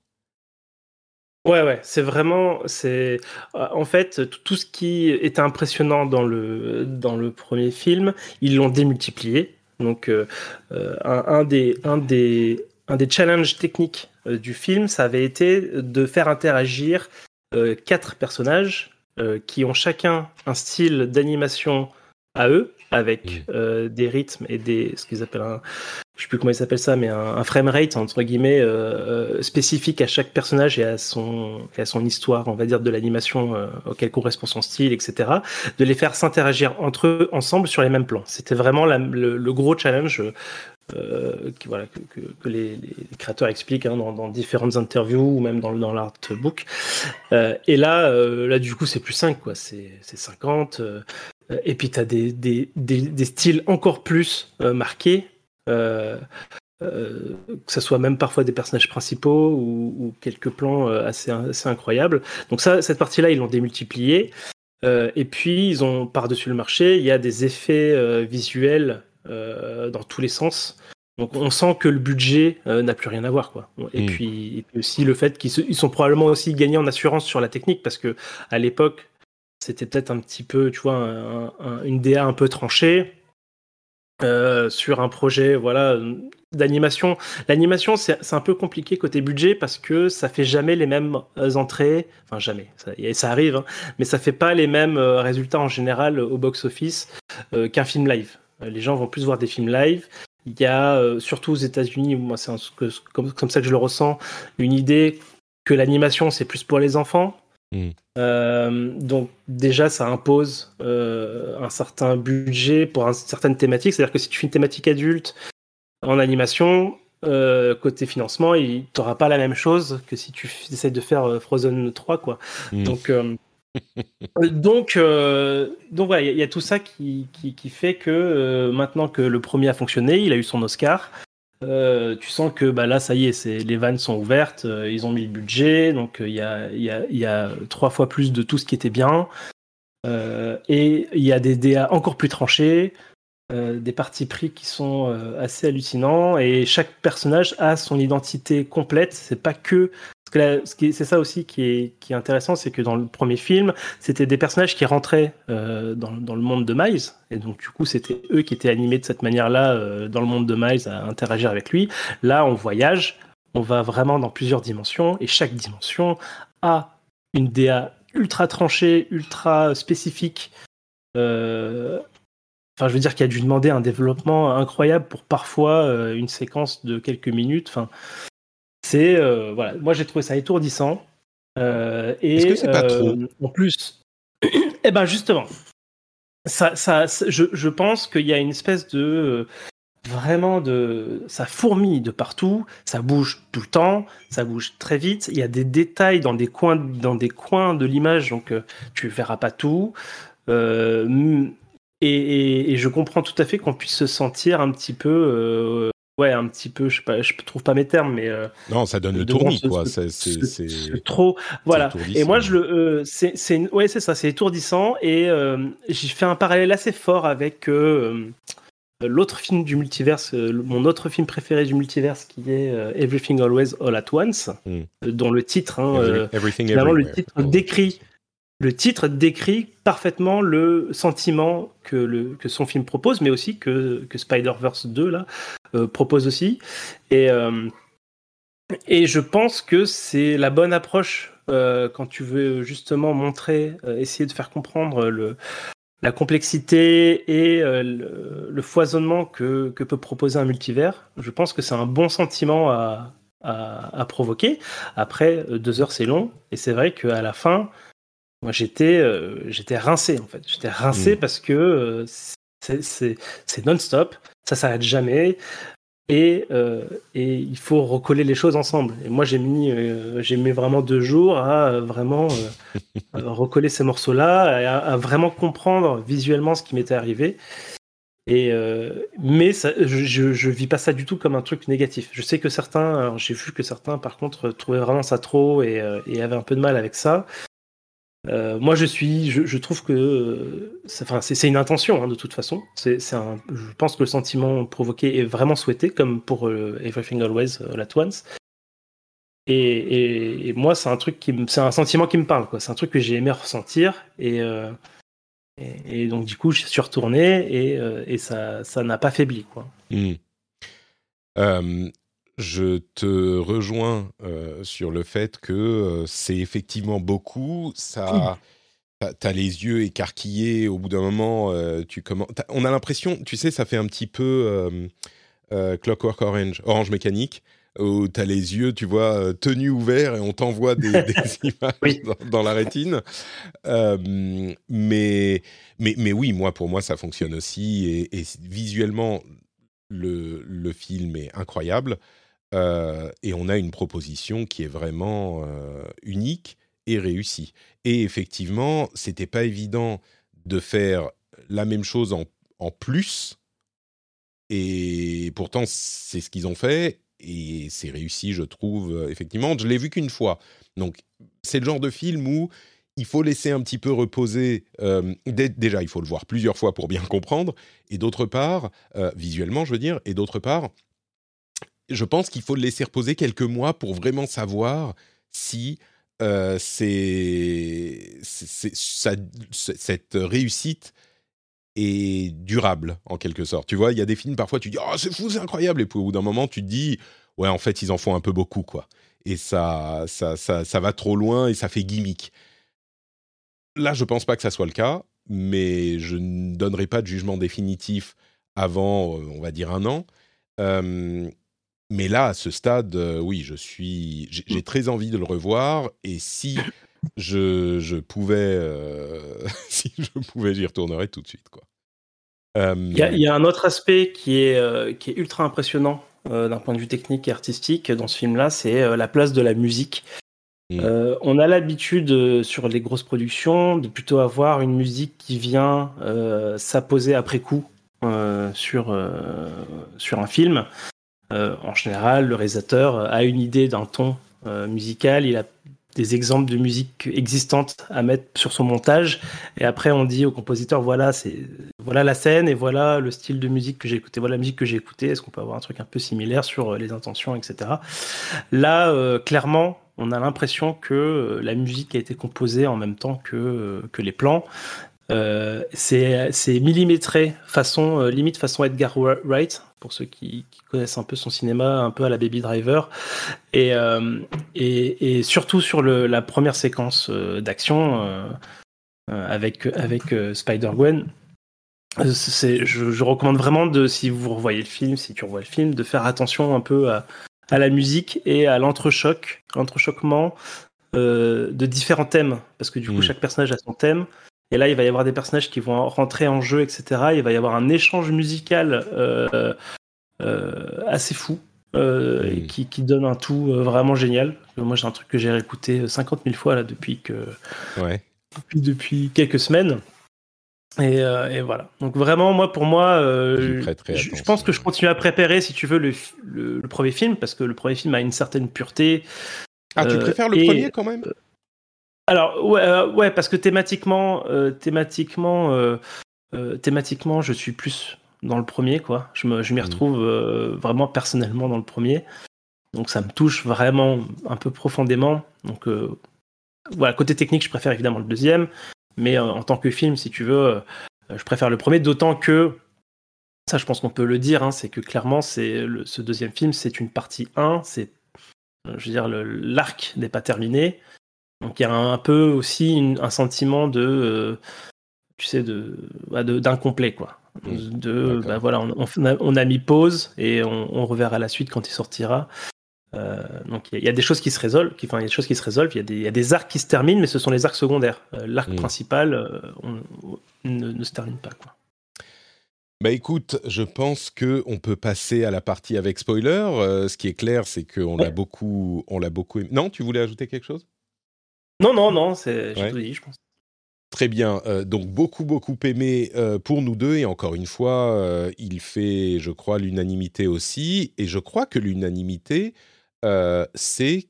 Ouais, ouais, c'est vraiment, c'est en fait tout ce qui était impressionnant dans le dans le premier film, ils l'ont démultiplié. Donc euh, euh, un, des un des un des challenges techniques euh, du film, ça avait été de faire interagir quatre personnages qui ont chacun un style d'animation à eux, avec des rythmes et des ce qu'ils appellent un, je sais plus comment il s'appelle ça, mais un, un framerate entre guillemets euh, euh, spécifique à chaque personnage et à son, à son histoire, on va dire, de l'animation euh, auquel correspond son style, etc. De les faire s'interagir entre eux ensemble sur les mêmes plans. C'était vraiment le, gros challenge. Euh, qui, voilà, que, que, les, les, créateurs expliquent hein, dans, dans, différentes interviews ou même dans, dans l'artbook. Euh, et là, euh, là, du coup, c'est plus 5, quoi. C'est 50. Et puis, tu as des, des, des, des, styles encore plus marqués. Euh, euh, que ce soit même parfois des personnages principaux ou, quelques plans euh, assez, assez, incroyables. Donc ça, cette partie-là, ils l'ont démultiplié. et puis, ils ont par-dessus le marché, il y a des effets visuels dans tous les sens. Donc on sent que le budget n'a plus rien à voir. Quoi. Et, hmm. puis, aussi le fait qu'ils sont probablement aussi gagnés en assurance sur la technique, parce que à l'époque, c'était peut-être un petit peu, tu vois, une DA un peu tranchée. Euh, sur un projet voilà d'animation. L'animation c'est un peu compliqué côté budget parce que ça fait jamais les mêmes euh, entrées, enfin jamais, ça, ça arrive, hein, mais ça fait pas les mêmes euh, résultats en général au box office qu'un film live. Les gens vont plus voir des films live. Il y a surtout aux États-Unis, moi c'est comme ça que je le ressens, une idée que l'animation c'est plus pour les enfants Euh, donc déjà, ça impose euh, un certain budget pour une certaine thématique. C'est-à-dire que si tu fais une thématique adulte en animation, euh, côté financement, tu n'auras pas la même chose que si tu essaies de faire Frozen 3. Quoi. Mm. Donc, donc, donc voilà, il y, a tout ça qui, qui, qui fait que maintenant que le premier a fonctionné, il a eu son Oscar. Tu sens que bah, là, ça y est, les vannes sont ouvertes, ils ont mis le budget, donc il y, a, trois fois plus de tout ce qui était bien. et il y a des DA encore plus tranchés, des partis pris qui sont assez hallucinants, et chaque personnage a son identité complète. C'est pas que c'est ça aussi qui est, intéressant, c'est que dans le premier film, c'était des personnages qui rentraient euh, dans, dans, le monde de Miles, et donc du coup, c'était eux qui étaient animés de cette manière-là euh, dans le monde de Miles à interagir avec lui. Là, on voyage, on va vraiment dans plusieurs dimensions, et chaque dimension a une DA ultra tranchée, ultra spécifique. Euh, enfin, je veux dire qu'il a dû demander un développement incroyable pour parfois une séquence de quelques minutes. Enfin, c'est euh, voilà, moi j'ai trouvé ça étourdissant. Euh, et Est-ce que c'est pas trop euh, En plus, eh ben justement, ça, ça, je, je pense qu'il y a une espèce de vraiment de ça fourmille de partout, ça bouge tout le temps, ça bouge très vite. Il y a des détails dans des coins dans des coins de l'image, donc tu verras pas tout. et, et, je comprends tout à fait qu'on puisse se sentir un petit peu ouais, un petit peu, je sais pas, je trouve pas mes termes, mais euh, non, ça donne le tournis, quoi. C'est trop, voilà. Et moi, je le, euh, c'est, ouais, c'est ça, c'est étourdissant, et euh, j'ai fait un parallèle assez fort avec l'autre film du multiverse, mon autre film préféré du multiverse, qui est Everything Always All at Once, hmm. dont le titre, hein, Everything le titre décrit le titre décrit parfaitement le sentiment que, le, que son film propose, mais aussi que, que Spider-Verse 2 là, propose aussi. Et, euh, et je pense que c'est la bonne approche euh, quand tu veux justement montrer, essayer de faire comprendre le, la complexité et le, foisonnement que, que, peut proposer un multivers. Je pense que c'est un bon sentiment à, à, à provoquer. Après, deux heures c'est long, et c'est vrai qu'à la fin, moi, j'étais, euh, j'étais rincé en fait. J'étais rincé mm. parce que euh, c'est non-stop, ça s'arrête jamais. Et, euh, et, il faut recoller les choses ensemble. Et moi, j'ai mis, j'ai mis vraiment deux jours à vraiment recoller ces morceaux-là, à, à, vraiment comprendre visuellement ce qui m'était arrivé. Et mais ça, je, je, vis pas ça du tout comme un truc négatif. Je sais que certains, j'ai vu que certains, par contre, trouvaient vraiment ça trop et, et avaient un peu de mal avec ça. Euh, moi, je suis, je, trouve que, enfin, c'est une intention hein, de toute façon. C'est, je pense que le sentiment provoqué est vraiment souhaité, comme pour euh, Everything Always uh, At Once. Et, et, moi, c'est un truc qui, c'est un sentiment qui me parle, quoi. C'est un truc que j'ai aimé ressentir, et, et, donc du coup, je suis retourné et, et ça, ça n'a pas faibli, quoi. Mmh je te rejoins euh, sur le fait que euh, c'est effectivement beaucoup. Ça, t'as les yeux écarquillés. Au bout d'un moment, euh, tu commences. On a l'impression, tu sais, ça fait un petit peu Clockwork Orange, Orange Mécanique, où t'as les yeux, tu vois, tenus ouverts et on t'envoie des, images dans, la rétine. mais, mais, mais oui, moi, pour moi, ça fonctionne aussi. Et, et visuellement, le, le, film est incroyable. Euh, et on a une proposition qui est vraiment euh, unique et réussie. Et effectivement, c'était pas évident de faire la même chose en, plus. Et pourtant, c'est ce qu'ils ont fait. Et c'est réussi, je trouve, euh, effectivement. Je l'ai vu qu'une fois. Donc, c'est le genre de film où il faut laisser un petit peu reposer. déjà, il faut le voir plusieurs fois pour bien comprendre. Et d'autre part, visuellement, je veux dire. Et d'autre part, je pense qu'il faut le laisser reposer quelques mois pour vraiment savoir si euh, cette réussite est durable en quelque sorte. Tu vois, il y a des films parfois tu dis oh c'est fou, c'est incroyable et puis au bout d'un moment tu te dis ouais en fait ils en font un peu beaucoup quoi. Et ça ça, ça, ça va trop loin et ça fait gimmick. Là, je pense pas que ça soit le cas, mais je ne donnerai pas de jugement définitif avant, euh, on va dire, un an. Euh, mais là, à ce stade, euh, oui, je suis, j'ai très envie de le revoir. Et si je, je pouvais, euh, si je pouvais, j'y retournerais tout de suite, quoi. Il y, a un autre aspect qui est, euh, qui est ultra impressionnant d'un point de vue technique et artistique dans ce film-là, c'est la place de la musique. Mmh. on a l'habitude sur les grosses productions de plutôt avoir une musique qui vient s'apposer après coup sur, sur un film. En général, le réalisateur a une idée d'un ton musical, il a des exemples de musique existantes à mettre sur son montage. Et après, on dit au compositeur voilà, voilà la scène et voilà le style de musique que j'ai écouté, voilà la musique que j'ai écoutée. Est-ce qu'on peut avoir un truc un peu similaire sur euh, les intentions, etc. Là, euh, clairement, on a l'impression que euh, la musique a été composée en même temps que, que les plans. Euh, c'est millimétré, façon, euh, limite façon Edgar Wright, pour ceux qui, connaissent un peu son cinéma, un peu à la Baby Driver. Et, euh, et, surtout sur le, la première séquence d'action avec, avec Spider-Gwen. Je, je, recommande vraiment de, si vous revoyez le film, si tu revois le film, de faire attention un peu à, à la musique et à l'entrechoc, l'entrechoquement de différents thèmes, parce que du coup, hmm. chaque personnage a son thème. Et là, il va y avoir des personnages qui vont rentrer en jeu, etc. Il va y avoir un échange musical euh, euh, assez fou. Euh, qui, donne un tout vraiment génial. Moi, j'ai un truc que j'ai réécouté 50 000 fois là depuis que depuis, quelques semaines. Et, voilà. Donc vraiment, moi, pour moi, je, pense que je continue à préparer, si tu veux, le, le, premier film parce que le premier film a une certaine pureté. Ah, tu préfères le premier quand même? Alors ouais, euh, ouais, parce que thématiquement, euh, thématiquement, euh, thématiquement, je suis plus dans le premier, quoi. Je m'y mmh. retrouve vraiment personnellement dans le premier, donc ça me touche vraiment un peu profondément. Donc voilà, côté technique, je préfère évidemment le deuxième, mais en tant que film, si tu veux, je préfère le premier, d'autant que ça, je pense qu'on peut le dire, hein, c'est que clairement, c'est ce deuxième film, c'est une partie 1, c'est, je veux dire, l'arc n'est pas terminé. Donc il y a un, peu aussi un sentiment de, euh, tu sais, bah, de, d'incomplet quoi. De, bah, voilà, on, a, mis pause et on, reverra la suite quand il sortira. Euh, donc il y, a des choses qui se résolvent, qui, enfin il y a des choses qui se résolvent. Il y, a des arcs qui se terminent, mais ce sont les arcs secondaires. Euh, l'arc mm. principal ne, se termine pas quoi. Bah écoute, je pense que on peut passer à la partie avec spoiler. ce qui est clair, c'est qu'on l'a beaucoup, on l'a beaucoup. Non, tu voulais ajouter quelque chose? Non, non, non, c'est dit, je pense. Très bien. Euh, donc beaucoup, beaucoup aimé euh, pour nous deux. Et encore une fois, euh, il fait, je crois, l'unanimité aussi. Et je crois que l'unanimité, c'est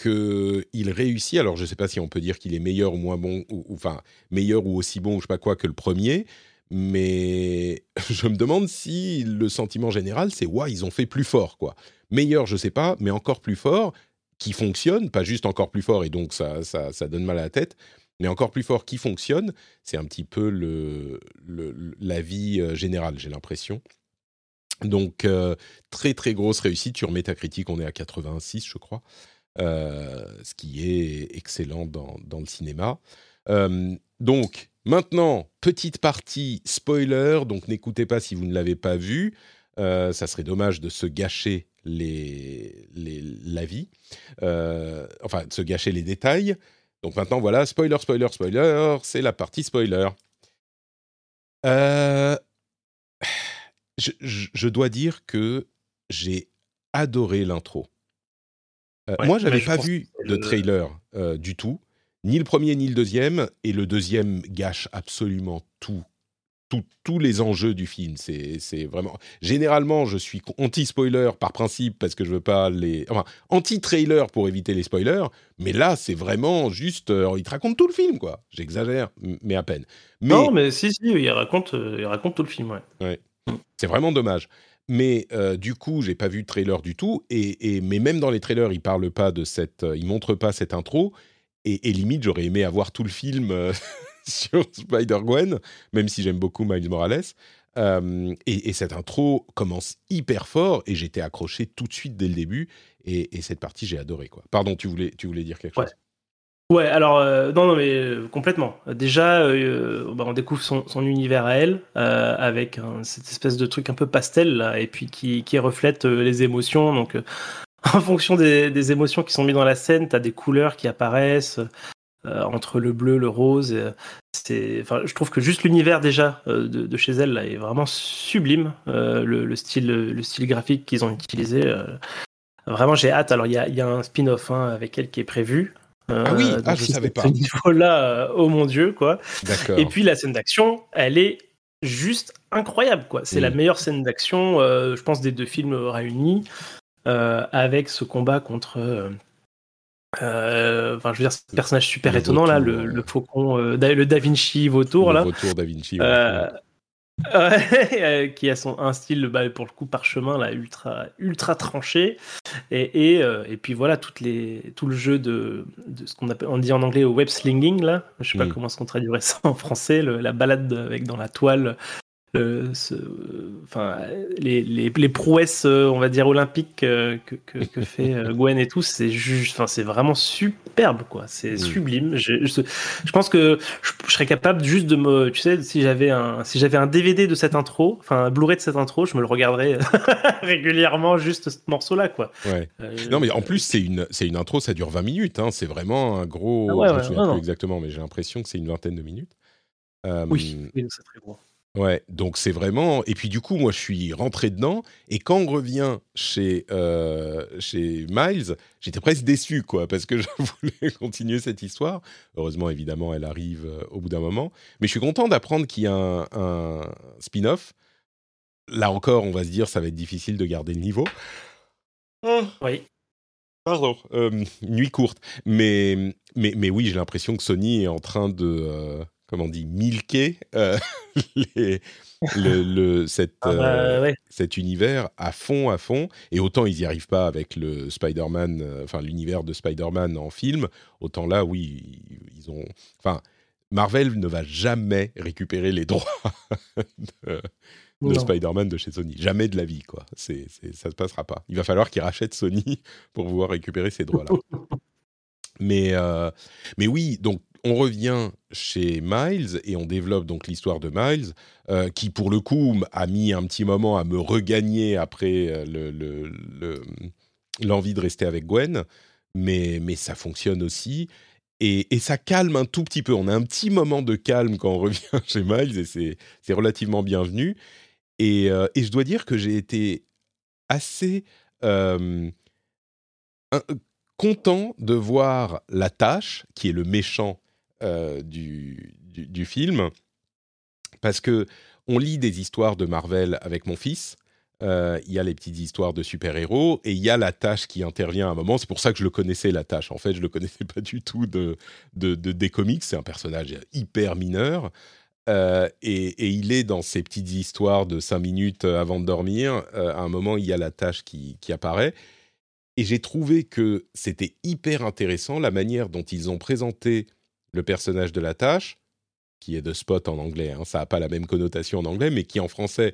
qu'il réussit. Alors, je ne sais pas si on peut dire qu'il est meilleur ou moins bon, ou, enfin, meilleur ou aussi bon, ou je sais pas quoi, que le premier. Mais je me demande si le sentiment général, c'est ouais, ils ont fait plus fort, quoi. Meilleur, je ne sais pas, mais encore plus fort qui fonctionne, pas juste encore plus fort et donc ça, ça, donne mal à la tête, mais encore plus fort qui fonctionne, c'est un petit peu le, la vie euh, générale, j'ai l'impression. Donc, euh, très très grosse réussite. Sur Metacritic, on est à 86, je crois, euh, ce qui est excellent dans, dans le cinéma. donc, maintenant, petite partie spoiler, donc n'écoutez pas si vous ne l'avez pas vu. ça serait dommage de se gâcher les, les, la vie, euh, enfin, de se gâcher les détails. Donc maintenant, voilà, spoiler, spoiler, spoiler, c'est la partie spoiler. Euh, je, je, dois dire que j'ai adoré l'intro. Euh, moi, j'avais pas vu de trailer du tout, ni le premier ni le deuxième, et le deuxième gâche absolument tout tous les enjeux du film. C'est vraiment. Généralement, je suis anti-spoiler par principe parce que je veux pas les. Enfin, anti-trailer pour éviter les spoilers. Mais là, c'est vraiment juste. Euh, il te raconte tout le film, quoi. J'exagère, mais à peine. Non, mais si, si, il raconte, euh, il raconte tout le film, ouais. C'est vraiment dommage. Mais euh, du coup, j'ai pas vu de trailer du tout. Et, mais même dans les trailers, il parle pas de cette. il montre pas cette intro. Et, et limite, j'aurais aimé avoir tout le film. sur Spider-Gwen, même si j'aime beaucoup Miles Morales. Euh, et, cette intro commence hyper fort et j'étais accroché tout de suite dès le début. Et, cette partie, j'ai adoré. Quoi. Pardon, tu voulais, tu voulais dire quelque chose? Ouais, alors, euh, non, non, mais euh, complètement. Déjà, bah, on découvre son, univers à elle, avec cette espèce de truc un peu pastel, là, et puis qui, qui reflète les émotions. Donc, en fonction des, des, émotions qui sont mises dans la scène, tu as des couleurs qui apparaissent, entre le bleu, le rose. Euh, c'est, enfin, je trouve que juste l'univers déjà euh, de, chez elle là, est vraiment sublime. Le, style, le style graphique qu'ils ont utilisé. Vraiment, j'ai hâte. Alors, il y a, y a, un spin-off hein, avec elle qui est prévu. ah oui, ah, je savais pas. Ce niveau-là, oh mon dieu, quoi. Et puis la scène d'action, elle est juste incroyable, quoi. C'est la meilleure scène d'action, euh, je pense, des deux films réunis, euh, avec ce combat contre. Euh, Enfin, je veux dire, ce personnage super Le étonnant là, vautour, le, le faucon, euh, Da- le Da Vinci vautour là. Le retour Da Vinci. Euh, ouais, euh, qui a son un style bah, pour le coup parchemin là ultra ultra tranché et et, et puis voilà toutes les tout le jeu de, de ce qu'on appelle on dit en anglais au web slinging là je sais pas Mm. comment qu'on traduirait ça en français le- la balade avec dans la toile ce- enfin les, les, les prouesses euh, on va dire olympiques euh, que, que, que fait euh, Gwen et tout c'est juste enfin c'est vraiment superbe quoi c'est Mm. sublime je, je, je pense que je, je serais capable juste de me tu sais si j'avais un si j'avais un DVD de cette intro enfin un Blu-ray de cette intro je me le regarderais régulièrement juste ce morceau là quoi Ouais. Euh, Non, mais en plus, c'est une, c'est une intro, ça dure 20 minutes. Hein, c'est vraiment un gros. Ah ouais, je me ouais, souviens non, plus non. exactement, mais j'ai l'impression que c'est une vingtaine de minutes. Euh, oui, oui c'est très gros Ouais, donc c'est vraiment. Et puis du coup, moi, je suis rentré dedans. Et quand on revient chez, euh, chez Miles, j'étais presque déçu, quoi, parce que je voulais continuer cette histoire. Heureusement, évidemment, elle arrive euh, au bout d'un moment. Mais je suis content d'apprendre qu'il y a un, un spin-off. Là encore, on va se dire, ça va être difficile de garder le niveau. Ah, oui Pardon, euh, nuit courte. Mais, mais, mais oui, j'ai l'impression que Sony est en train de, euh, comment on dit, milquer euh, les, le, le- cette, Ah bah, euh, ouais. cet univers à fond, à fond. Et autant ils n'y arrivent pas avec le Spider-Man, euh, enfin l'univers de Spider-Man en film, autant là, oui, ils- ont... Enfin, Marvel ne va jamais récupérer les droits de. Spider-Man de chez Sony. Jamais de la vie, quoi. C'est, c'est, ça se passera pas. Il va falloir qu'ils rachètent Sony pour pouvoir récupérer ces droits-là. mais, euh, mais oui, donc on revient chez Miles et on développe donc l'histoire de Miles, euh, qui pour le coup a mis un petit moment à me regagner après euh, le, le- le- l'envie de rester avec Gwen, mais, ça fonctionne aussi. Et, ça calme un tout petit peu. On a un petit moment de calme quand on revient chez Miles et c'est, relativement bienvenu. Et, euh, et je dois dire que j'ai été assez content de voir la tâche, qui est le méchant du, du, du film, parce que on lit des histoires de Marvel avec mon fils. euh, Il y a les petites histoires de super-héros et il y a la tâche qui intervient à un moment. C'est pour ça que je le connaissais, la tâche. En fait, je le connaissais pas du tout de, de, de- des comics. C'est un personnage hyper mineur. Euh, et, et il est dans ces petites histoires de 5 minutes euh, avant de dormir. Euh, à un moment, il y a la tâche qui, qui apparaît. Et j'ai trouvé que c'était hyper intéressant la manière dont ils ont présenté le personnage de la tâche, qui est de Spot en anglais. hein. Ça n'a pas la même connotation en anglais, mais qui en français,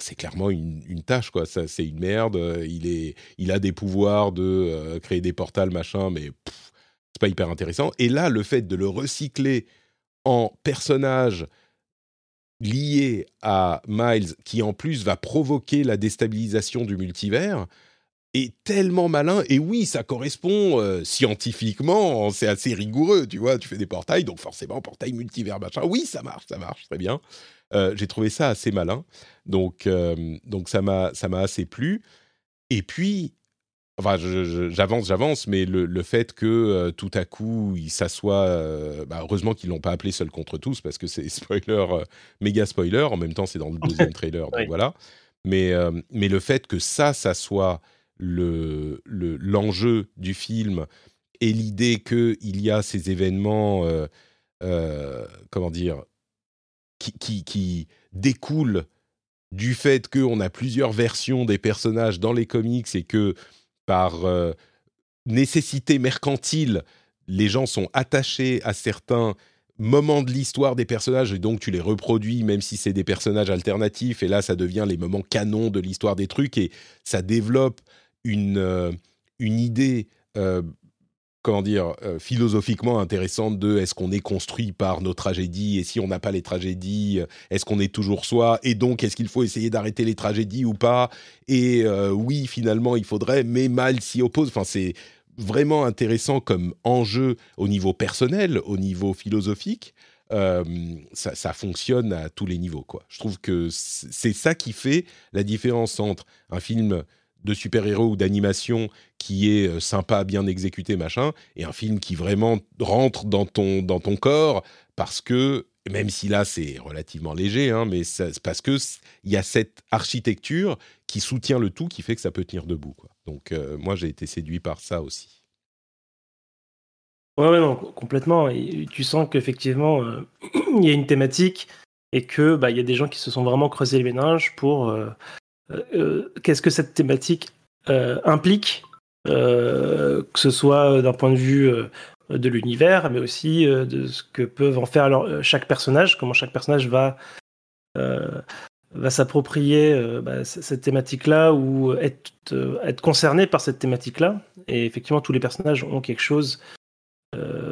c'est clairement une, une tâche, quoi. Ça, c'est une merde. euh, Il, est, il a des pouvoirs de euh, créer des portals, machin, mais pff, c'est pas hyper intéressant. Et là, le fait de le recycler en personnage lié à Miles, qui en plus va provoquer la déstabilisation du multivers, est tellement malin. Et oui, ça correspond euh, scientifiquement, c'est assez rigoureux, tu vois. Tu fais des portails, donc forcément, portail multivers, machin. Oui, ça marche, ça marche, très bien. Euh, J'ai trouvé ça assez malin. Donc, euh, donc ça m'a assez plu. Et puis, enfin, j'avance, j'avance, mais le, le fait que tout à coup, il s'assoit, bah, heureusement qu'ils l'ont pas appelé seul contre tous, parce que c'est spoiler, méga spoiler. En même temps, c'est dans le deuxième trailer, donc Oui. voilà. Mais, mais le fait que ça, ça soit le le- l'enjeu du film et l'idée qu'il y a ces événements, euh, euh, comment dire, qui, qui, qui découlent du fait qu'on a plusieurs versions des personnages dans les comics et que par euh, nécessité mercantile, les gens sont attachés à certains moments de l'histoire des personnages et donc tu les reproduis même si c'est des personnages alternatifs et là ça devient les moments canons de l'histoire des trucs et ça développe une, euh, une idée euh, comment dire euh, philosophiquement intéressante de est-ce qu'on est construit par nos tragédies et si on n'a pas les tragédies est-ce qu'on est toujours soi et donc est-ce qu'il faut essayer d'arrêter les tragédies ou pas et oui finalement il faudrait mais mal s'y oppose. Enfin c'est vraiment intéressant comme enjeu au niveau personnel au niveau philosophique. Ça, ça fonctionne à tous les niveaux quoi. Je trouve que c'est ça qui fait la différence entre un film de super-héros ou d'animation qui est euh, sympa, bien exécuté, machin, et un film qui vraiment rentre dans ton, dans ton corps parce que même si là c'est relativement léger, hein, mais c'est parce que il y a cette architecture qui soutient le tout, qui fait que ça peut tenir debout. Quoi. Donc euh, moi j'ai été séduit par ça aussi. Ouais, non, complètement. tu sens qu'effectivement il y a une thématique et que bah, y a des gens qui se sont vraiment creusés les méninges pour qu'est-ce que cette thématique implique, que ce soit d'un point de vue de l'univers, mais aussi euh, de ce que peuvent en faire euh, chaque personnage, comment chaque personnage va, euh, va s'approprier bah, cette thématique-là ou être, concerné par cette thématique-là. Et effectivement, tous les personnages ont quelque chose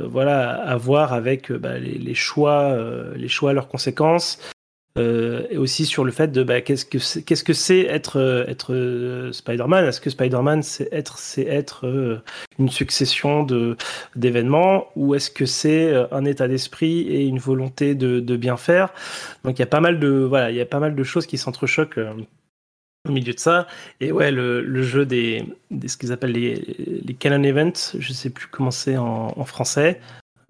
voilà, à voir avec bah, les, choix, les choix, leurs conséquences, euh, et aussi sur le fait de bah, qu'est-ce que c'est, qu'est-ce que c'est être euh, euh, Spider-Man? Est-ce que Spider-Man c'est être être une succession d'événements ou est-ce que c'est un état d'esprit et une volonté de, de bien faire? Donc il y a pas mal de voilà il y a pas mal de choses qui s'entrechoquent au milieu de ça. Et ouais, le, le jeu des, des ce qu'ils appellent les, les canon events, je sais plus comment c'est en français,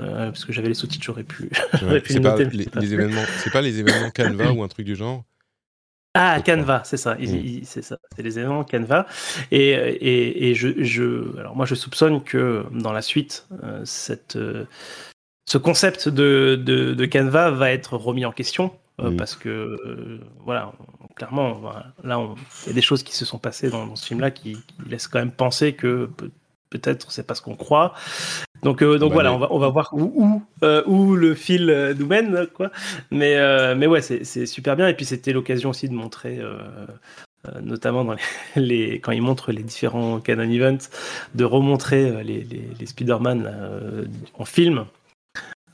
euh, parce que j'avais les sous-titres, j'aurais pu. c'est pas les, événements, c'est pas les événements Canva ou un truc du genre. Ah, Canva, c'est ça, mm. c'est ça, c'est les événements Canva. Et, et, et je, je, alors moi, je soupçonne que dans la suite, euh, cette, euh, ce concept de, de, de, Canva va être remis en question. Mm. Parce que, voilà, clairement, là, il y a des choses qui se sont passées dans, dans ce film-là qui, qui, laissent quand même penser que peut-être c'est pas ce qu'on croit. Donc, euh, donc bah, voilà, on, va, on va voir où, où, euh, où le fil euh, nous mène, quoi. Mais, mais ouais, c'est super bien. Et puis c'était l'occasion aussi de montrer, notamment dans les, quand ils montrent les différents canon events, de remontrer les, les, les Spider-Man en film.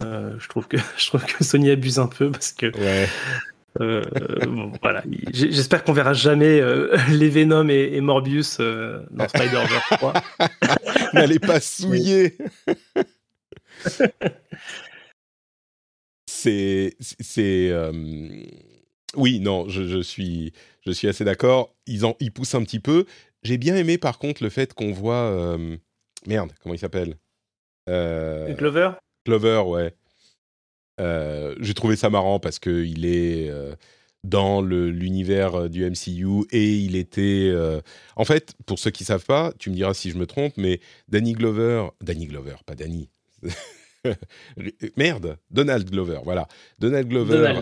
je trouve que je trouve que Sony abuse un peu parce que ouais. Euh, voilà, j'espère qu'on verra jamais euh, les Venom et, Morbius euh, dans Spider-Verse 3. N'allez pas souiller. c'est, c'est, oui, non, je, suis, je suis assez d'accord. Ils en, ils poussent un petit peu. J'ai bien aimé par contre le fait qu'on voit, merde, comment il s'appelle? Clover. Clover, ouais. Euh, j'ai trouvé ça marrant parce qu'il est euh, dans l'univers euh, du MCU et il était. En fait, pour ceux qui savent pas, tu me diras si je me trompe, mais Danny Glover, Danny Glover, pas Danny. Merde, Donald Glover, voilà. Donald Glover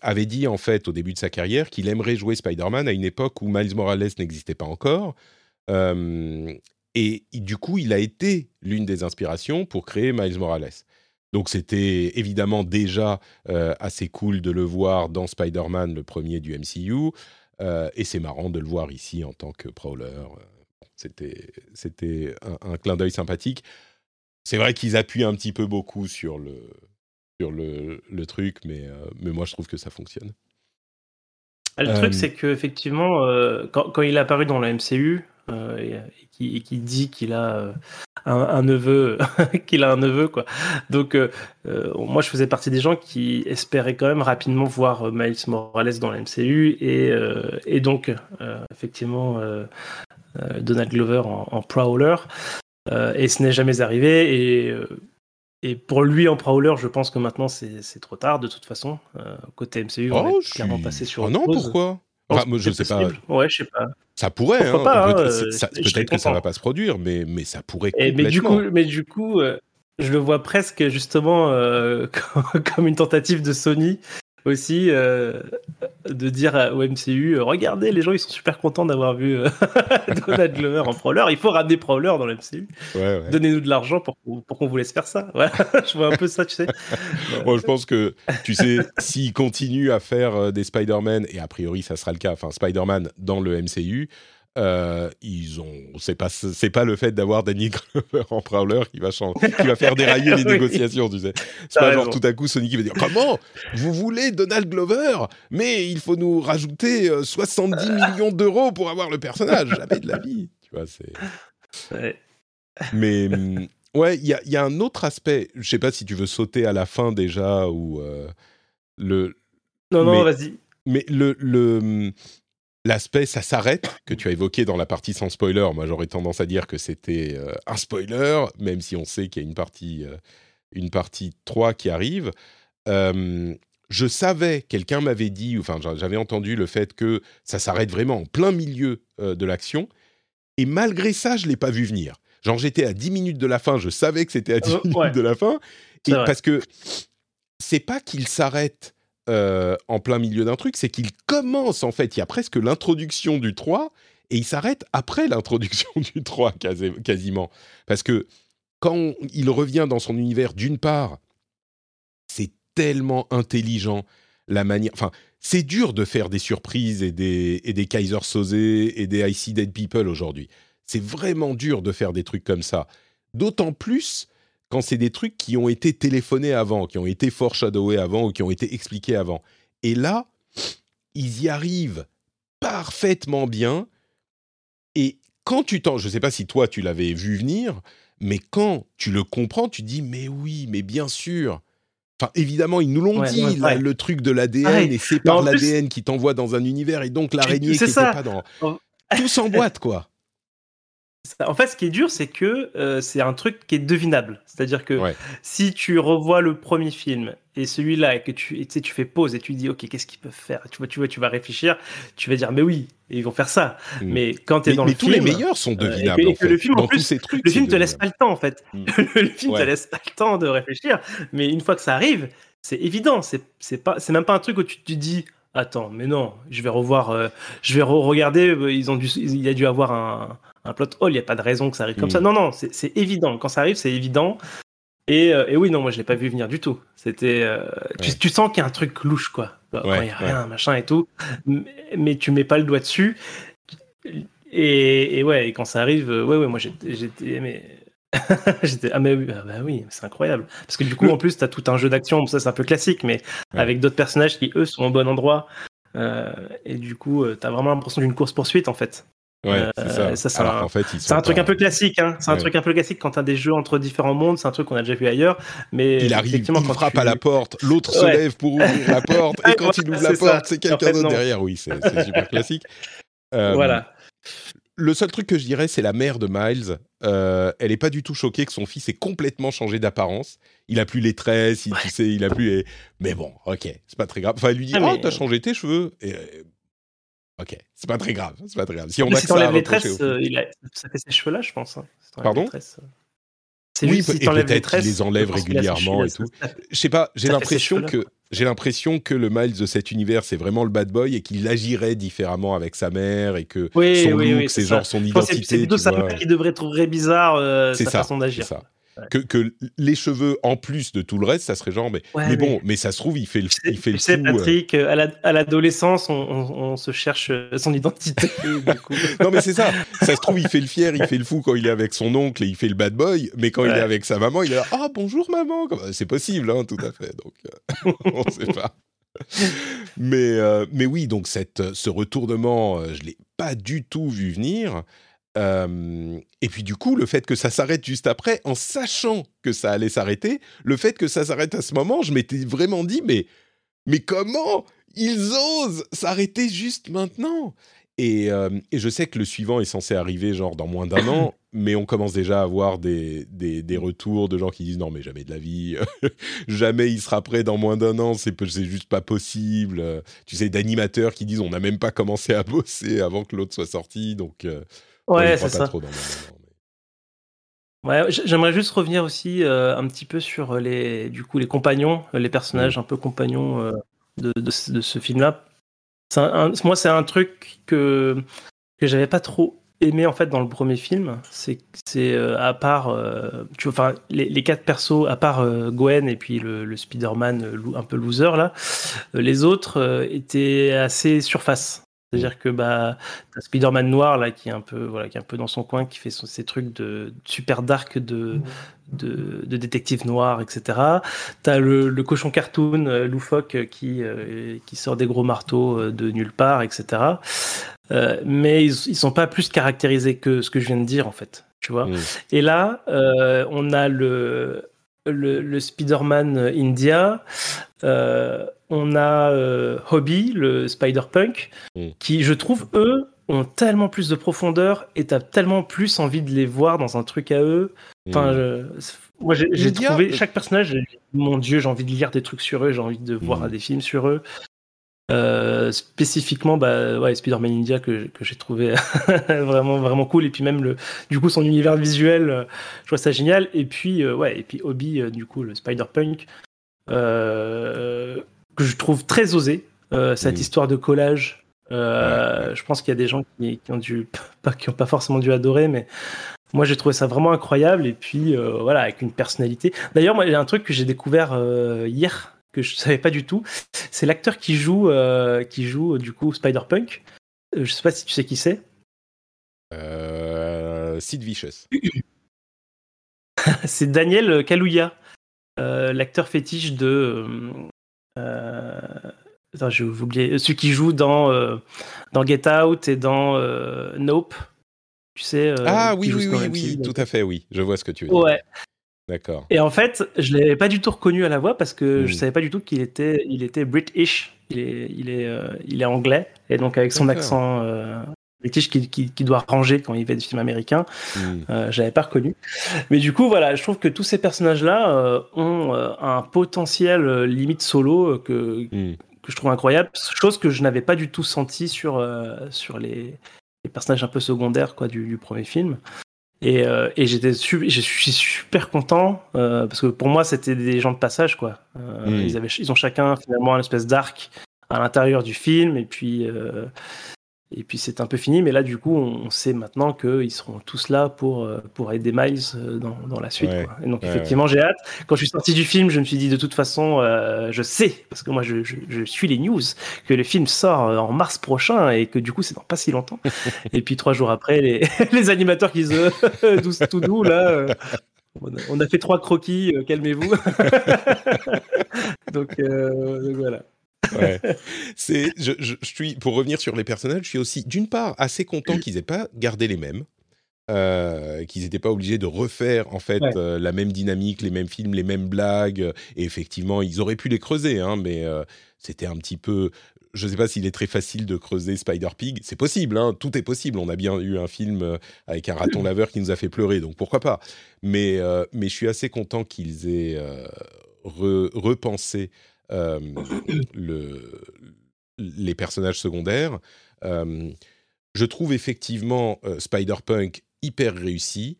avait dit en fait au début de sa carrière qu'il aimerait jouer Spider-Man à une époque où Miles Morales n'existait pas encore. et du coup, il a été l'une des inspirations pour créer Miles Morales. Donc c'était évidemment déjà euh, assez cool de le voir dans Spider-Man, le premier du MCU, euh, et c'est marrant de le voir ici en tant que Prowler. Euh, c'était c'était un, clin d'œil sympathique. C'est vrai qu'ils appuient un petit peu beaucoup sur le sur le, le truc, mais mais moi je trouve que ça fonctionne. Ah, le truc c'est que effectivement quand, quand, il est apparu dans la MCU, et, qui, qui, dit qu'il a un, neveu, qu'il a un neveu, quoi. Donc, euh, euh, moi, je faisais partie des gens qui espéraient quand même rapidement voir euh, Miles Morales dans la MCU et, et donc, effectivement, Donald Glover en, Prowler. et ce n'est jamais arrivé. Et, et pour lui en Prowler, je pense que maintenant c'est trop tard de toute façon. côté MCU, on oh, est clairement passé sur. Oh non, pourquoi? Je sais pas. Ouais, je sais pas. Ça pourrait. Hein, hein, peut-être que ça va pas se produire, mais, mais ça pourrait. Et, mais du coup, mais du coup, euh, je le vois presque justement euh, comme une tentative de Sony aussi euh, de dire au MCU regardez les gens ils sont super contents d'avoir vu Donald Glover en Prowler. Il faut ramener Prowler dans le MCU donnez-nous de l'argent pour, pour qu'on vous laisse faire ça. Voilà je vois un peu ça tu sais. Moi je pense que tu sais s'ils continuent à faire des Spider-Man et a priori ça sera le cas enfin Spider-Man dans le MCU euh, ils ont, c'est pas, c'est pas le fait d'avoir Danny Glover en Prowler qui va changer, qui va faire dérailler les négociations, tu sais. C'est pas genre tout à coup Sony qui va dire comment vous voulez Donald Glover, mais il faut nous rajouter 70 euh, millions d'euros pour avoir le personnage. Jamais de la vie, tu vois. C'est. Mais mm, ouais, il y a, y a, un autre aspect. Je sais pas si tu veux sauter à la fin déjà ou euh, le. Non non, vas-y. Mais le le mm, l'aspect ça s'arrête que tu as évoqué dans la partie sans spoiler, moi j'aurais tendance à dire que c'était euh, un spoiler, même si on sait qu'il y a une partie, euh, une partie 3 qui arrive. je savais, quelqu'un m'avait dit, enfin j'avais entendu le fait que ça s'arrête vraiment en plein milieu de l'action, et malgré ça, je l'ai pas vu venir. Genre j'étais à 10 minutes de la fin, je savais que c'était à 10 minutes de la fin, et parce que c'est pas qu'il s'arrête en plein milieu d'un truc, c'est qu'il commence en fait, il y a presque l'introduction du 3, et il s'arrête après l'introduction du 3 quasiment. Parce que quand il revient dans son univers, d'une part, c'est tellement intelligent la manière. Enfin, c'est dur de faire des surprises et des, et des Kaiser Soze et des I Dead People aujourd'hui. C'est vraiment dur de faire des trucs comme ça. D'autant plus quand c'est des trucs qui ont été téléphonés avant, qui ont été foreshadowés avant ou qui ont été expliqués avant. Et là, ils y arrivent parfaitement bien et quand tu t'en, je ne sais pas si toi tu l'avais vu venir, mais quand tu le comprends, tu dis mais oui, mais bien sûr. Enfin, évidemment, ils nous l'ont dit, le truc de l'ADN, et c'est par l'ADN qui t'envoie dans un univers, et donc l'araignée qui pas dans... Tout s'emboîte, quoi. En fait, ce qui est dur, c'est que euh, c'est un truc qui est devinable. C'est-à-dire que si tu revois le premier film et celui-là et que tu, tu fais pause et tu dis, ok, qu'est-ce qu'ils peuvent faire? Tu vois, tu vois, tu vas réfléchir, tu vas dire, mais oui, ils vont faire ça. Mm. Mais quand tu es dans le film, tous les meilleurs sont euh, devinables. et le film, en plus, ces trucs, le film te laisse pas le temps en fait. Mm. le film te laisse pas le temps de réfléchir. Mais une fois que ça arrive, c'est évident. C'est c'est pas, c'est même pas un truc où tu te dis. Attends, mais non, je vais revoir, euh, je vais regarder. Ils ont dû, il y a dû avoir un, un plot hole, il n'y a pas de raison que ça arrive comme ça. Mm. Non, non, c'est évident. Quand ça arrive, c'est évident. Et, euh, et, oui, non, moi je l'ai pas vu venir du tout. C'était, euh, tu, sens qu'il y a un truc louche, quoi. Quand il n'y a rien, machin et tout. Mais, mais, tu mets pas le doigt dessus. Et, et ouais, et quand ça arrive, euh, ouais, ouais, moi j'étais, mais. j'étais, ah, mais oui, ah, bah, oui c'est incroyable. Parce que du coup, en plus, tu as tout un jeu d'action, ça c'est un peu classique, mais avec d'autres personnages qui, eux, sont au bon endroit. et du coup, tu as vraiment l'impression d'une course-poursuite, en fait. Ouais, c'est ça. c'est un, en fait, c'est un truc un peu classique. Hein. C'est un truc un peu classique quand t'as des jeux entre différents mondes. C'est un truc qu'on a déjà vu ailleurs. Mais il arrive, il frappe à la porte, l'autre se lève pour ouvrir la porte, et quand il ouvre la porte, c'est quelqu'un d'autre derrière. Oui, c'est super classique. Euh, voilà. Le seul truc que je dirais, c'est la mère de Miles. Euh, elle est pas du tout choquée que son fils ait complètement changé d'apparence. Il a plus les tresses, il, tu sais, il a plus les... Mais bon, ok, c'est pas très grave. Enfin, elle lui dit, ah, oh, t'as changé tes cheveux? Et euh, Ok, c'est pas très grave, c'est pas très grave. Si on t'enlèves les tresses, euh, il a... ça fait ces cheveux-là, je pense. Hein, Pardon? euh. C'est oui, juste si et peut-être qu'il les enlève régulièrement et tout. Je sais pas, j'ai l'impression que j'ai l'impression que le Miles de cet univers, c'est vraiment le bad boy et qu'il agirait différemment avec sa mère et que oui, son oui, look, oui, c'est genre son identité. C'est plutôt sa mère qui devrait trouver bizarre euh, sa ça, façon d'agir. Que, que, les cheveux en plus de tout le reste, ça serait genre. Mais, mais bon, mais ça se trouve, il fait le, il fait tu sais, euh. Patrick, à l'adolescence, on, on, se cherche euh, son identité. non, mais c'est ça. Ça se trouve, il fait le fier, il fait le fou quand il est avec son oncle et il fait le bad boy. Mais quand il est avec sa maman, il est là Ah, bonjour maman. C'est possible, hein, tout à fait. Donc, euh, on ne sait pas. mais, mais oui, donc cette, ce retournement, je ne l'ai pas du tout vu venir et puis du coup, le fait que ça s'arrête juste après, en sachant que ça allait s'arrêter, le fait que ça s'arrête à ce moment, je m'étais vraiment dit, mais, mais comment ils osent s'arrêter juste maintenant? Et, et, je sais que le suivant est censé arriver genre dans moins d'un an, mais on commence déjà à avoir des, des, des, retours de gens qui disent non mais jamais de la vie, jamais il sera prêt dans moins d'un an, c'est juste pas possible. Tu sais d'animateurs qui disent on n'a même pas commencé à bosser avant que l'autre soit sorti, donc Ouais, c'est ça. Ouais, j'aimerais juste revenir aussi euh, un petit peu sur les, du coup, les compagnons, les personnages mmh. un peu compagnons euh, de, de, ce film-là. Moi, c'est un truc que, que j'avais pas trop aimé en fait dans le premier film. C'est c'est euh, à part, tu vois, enfin, les, les, quatre persos, à part Gwen et puis le, le Spider-Man un peu loser là, les autres étaient assez surface. C'est-à-dire que bah, as Spider-Man noir là qui est un peu voilà qui est un peu dans son coin, qui fait son, ses trucs de super dark de, de, de détective noir, etc. T'as le, le cochon cartoon euh, loufoque qui euh, qui sort des gros marteaux euh, de nulle part, etc. Euh, mais ils, ils sont pas plus caractérisés que ce que je viens de dire en fait, tu vois. Et là, euh, on a le le, le Spider-Man India. Euh, on a euh, Hobby, le Spider-Punk, mm. qui, je trouve, eux, ont tellement plus de profondeur et t'as tellement plus envie de les voir dans un truc à eux. Enfin, Mm. je- moi j'ai trouvé chaque personnage, mon dieu, j'ai envie de lire des trucs sur eux, j'ai envie de voir Mm. des films sur eux. Euh, spécifiquement, bah ouais, Spider-Man India que, que j'ai trouvé vraiment vraiment cool et puis même le du coup son univers visuel, euh, je trouve ça génial et puis euh, ouais et puis euh, du coup le Spider-Punk euh, que je trouve très osé euh, cette histoire de collage. Euh, Ouais, ouais. Je pense qu'il y a des gens qui, qui ont dû pas qui ont pas forcément dû adorer, mais moi j'ai trouvé ça vraiment incroyable et puis euh, voilà avec une personnalité. D'ailleurs moi il y a un truc que j'ai découvert euh, hier que je savais pas du tout, c'est l'acteur qui joue euh, qui joue du coup Spider-Punk. Euh, Je sais pas si tu sais qui c'est. Euh, Sid Vicious. c'est Daniel Kaluuya, euh, l'acteur fétiche de. Euh, euh, attends, j'ai oublié. Celui qui joue dans, euh, dans Get Out et dans euh, Nope. Tu sais. euh, ah oui, oui, oui, oui, tout à fait, oui. Je vois ce que tu veux dire. Ouais. D'accord. Et en fait, je l'avais pas du tout reconnu à la voix parce que je savais pas du tout qu'il était, il était British. Il est, il est, euh, il est anglais. Et donc avec son accent euh, british qui, qui, qui doit ranger quand il fait des films américains. Mm. Euh, j'avais pas reconnu. Mais du coup, voilà, je trouve que tous ces personnages-là euh, ont euh, un potentiel euh, limite solo que, Mm. que je trouve incroyable, chose que je n'avais pas du tout senti sur, sur les, les personnages un peu secondaires quoi, du, du premier film. Et, et j'étais je suis super content parce que pour moi c'était des gens de passage quoi. Euh, Mm. ils, avaient, ils ont chacun finalement un espèce d'arc à l'intérieur du film et puis et puis c'est un peu fini. Mais là du coup on sait maintenant qu'ils seront tous là pour euh, pour aider Miles euh, dans, dans la suite. Ouais. quoi. Et donc Ouais, effectivement j'ai hâte. Quand je suis sorti du film je me suis dit de toute façon euh, je sais parce que moi je, je, je suis les news que le film sort en mars prochain et que du coup c'est dans pas si longtemps. et puis trois jours après les, les animateurs qui se douce tout doux là. euh, on a, on a fait trois croquis, calmez-vous. donc, donc voilà. Ouais. C'est, je, je- je suis, pour revenir sur les personnages, je suis aussi, d'une part, assez content qu'ils aient pas gardé les mêmes, euh, qu'ils n'étaient pas obligés de refaire en fait Ouais. euh, la même dynamique, les mêmes films, les mêmes blagues. Et effectivement, ils auraient pu les creuser, hein, mais euh, c'était un petit peu. Je ne sais pas s'il est très facile de creuser Spider Pig. C'est possible, hein, tout est possible. On a bien eu un film avec un raton laveur qui nous a fait pleurer, donc pourquoi pas. Mais, mais je suis assez content qu'ils aient re- repensé le, les personnages secondaires. Je trouve effectivement Spider-Punk hyper réussi.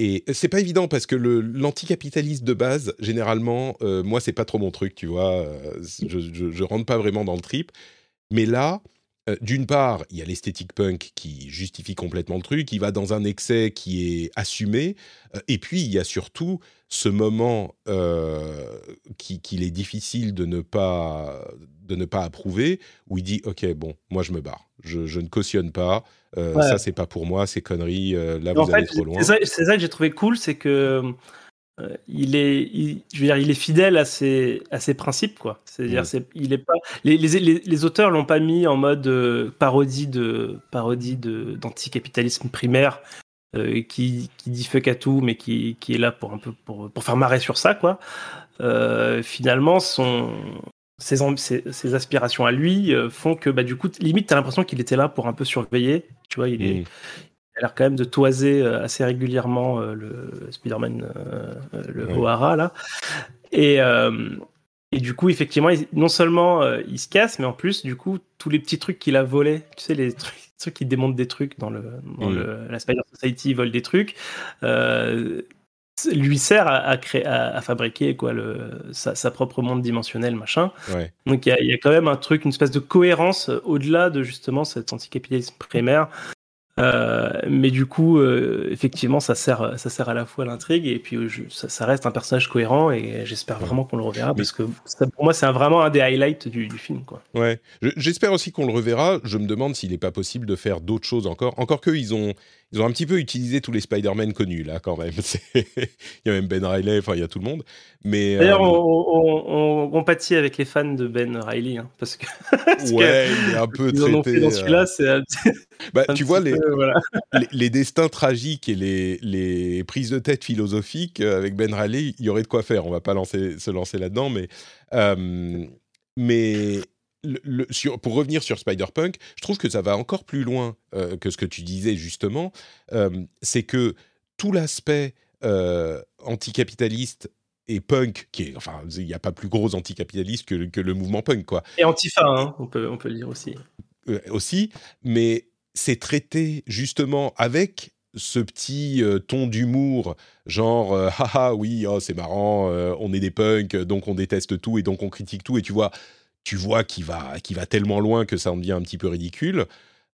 Et c'est pas évident parce que le- l'anticapitalisme de base, généralement, moi, c'est pas trop mon truc, tu vois. je rentre pas vraiment dans le trip. Mais là, euh, d'une part, il y a l'esthétique punk qui justifie complètement le truc, il va dans un excès qui est assumé. euh, et puis, il y a surtout ce moment euh, qui- qu'il est difficile de ne pas de ne pas approuver, où il dit ok bon moi je me barre, je, je ne cautionne pas, euh, Ouais. ça c'est pas pour moi, c'est conneries, là vous allez fait, trop loin. c'est ça, c'est ça que j'ai trouvé cool, c'est que euh, il est, il- je veux dire, il est fidèle à ses, à ses principes, quoi. C'est-à-dire, Mm. il est pas, les, les, les, les auteurs l'ont pas mis en mode euh, parodie de, parodie de, d'anticapitalisme primaire. euh, qui, qui dit fuck à tout, mais qui, qui est là pour un peu pour, pour faire marrer sur ça, quoi. Finalement, son, ses, ses, ses aspirations à lui font que, bah, du coup, limite, t'as l'impression qu'il était là pour un peu surveiller. Tu vois, il est, Mm. Il a l'air quand même de toiser euh, assez régulièrement euh, le Spider-Man, euh, le Ouais. O'Hara, là. Et, et du coup, effectivement, non seulement il se casse, mais en plus, du coup, tous les petits trucs qu'il a volés, tu sais, les trucs, ceux qui démontent des trucs dans, le, dans le, la Spider Society, ils volent des trucs, euh, lui sert à, à créer, à, à fabriquer quoi, le, sa, sa propre monde dimensionnel, machin. Ouais. Donc il y, a- il y a quand même un truc, une espèce de cohérence euh, au-delà de justement cet anticapitalisme primaire. Euh, mais du coup, euh, effectivement, ça sert, ça sert à la fois à l'intrigue et puis euh, je- ça, ça reste un personnage cohérent et j'espère vraiment qu'on le reverra parce que ça, pour moi, c'est vraiment un des highlights du, du film. Quoi. Ouais. Je- J'espère aussi qu'on le reverra. Je me demande s'il n'est pas possible de faire d'autres choses encore. Encore que ils ont, ils ont un petit peu utilisé tous les Spider-Man connus là quand même. Il y a même Ben Riley, enfin il y a tout le monde. Mais D'ailleurs, euh, on, on, on compatit avec les fans de Ben Riley hein, parce que parce ouais, il est un peu ils en ont fait traité. dans euh, celui-là, c'est un, bah, un tu petit vois les, voilà. les, les destins tragiques et les, les prises de tête philosophiques euh, avec Ben Riley, il y aurait de quoi faire. On va pas lancer, se lancer là-dedans, mais, euh, mais le, sur, pour revenir sur Spider-Punk, je trouve que ça va encore plus loin que ce que tu disais justement. c'est que tout l'aspect anticapitaliste et punk, qui est, enfin, il n'y a pas plus gros anticapitaliste que, que le mouvement punk, quoi. Et antifa, hein, on, peut, on peut le dire aussi. aussi, mais c'est traité justement avec ce petit ton d'humour, genre haha oui oh, c'est marrant, on est des punks donc on déteste tout et donc on critique tout et tu vois tu vois qu'il va va tellement loin que ça en devient un petit peu ridicule.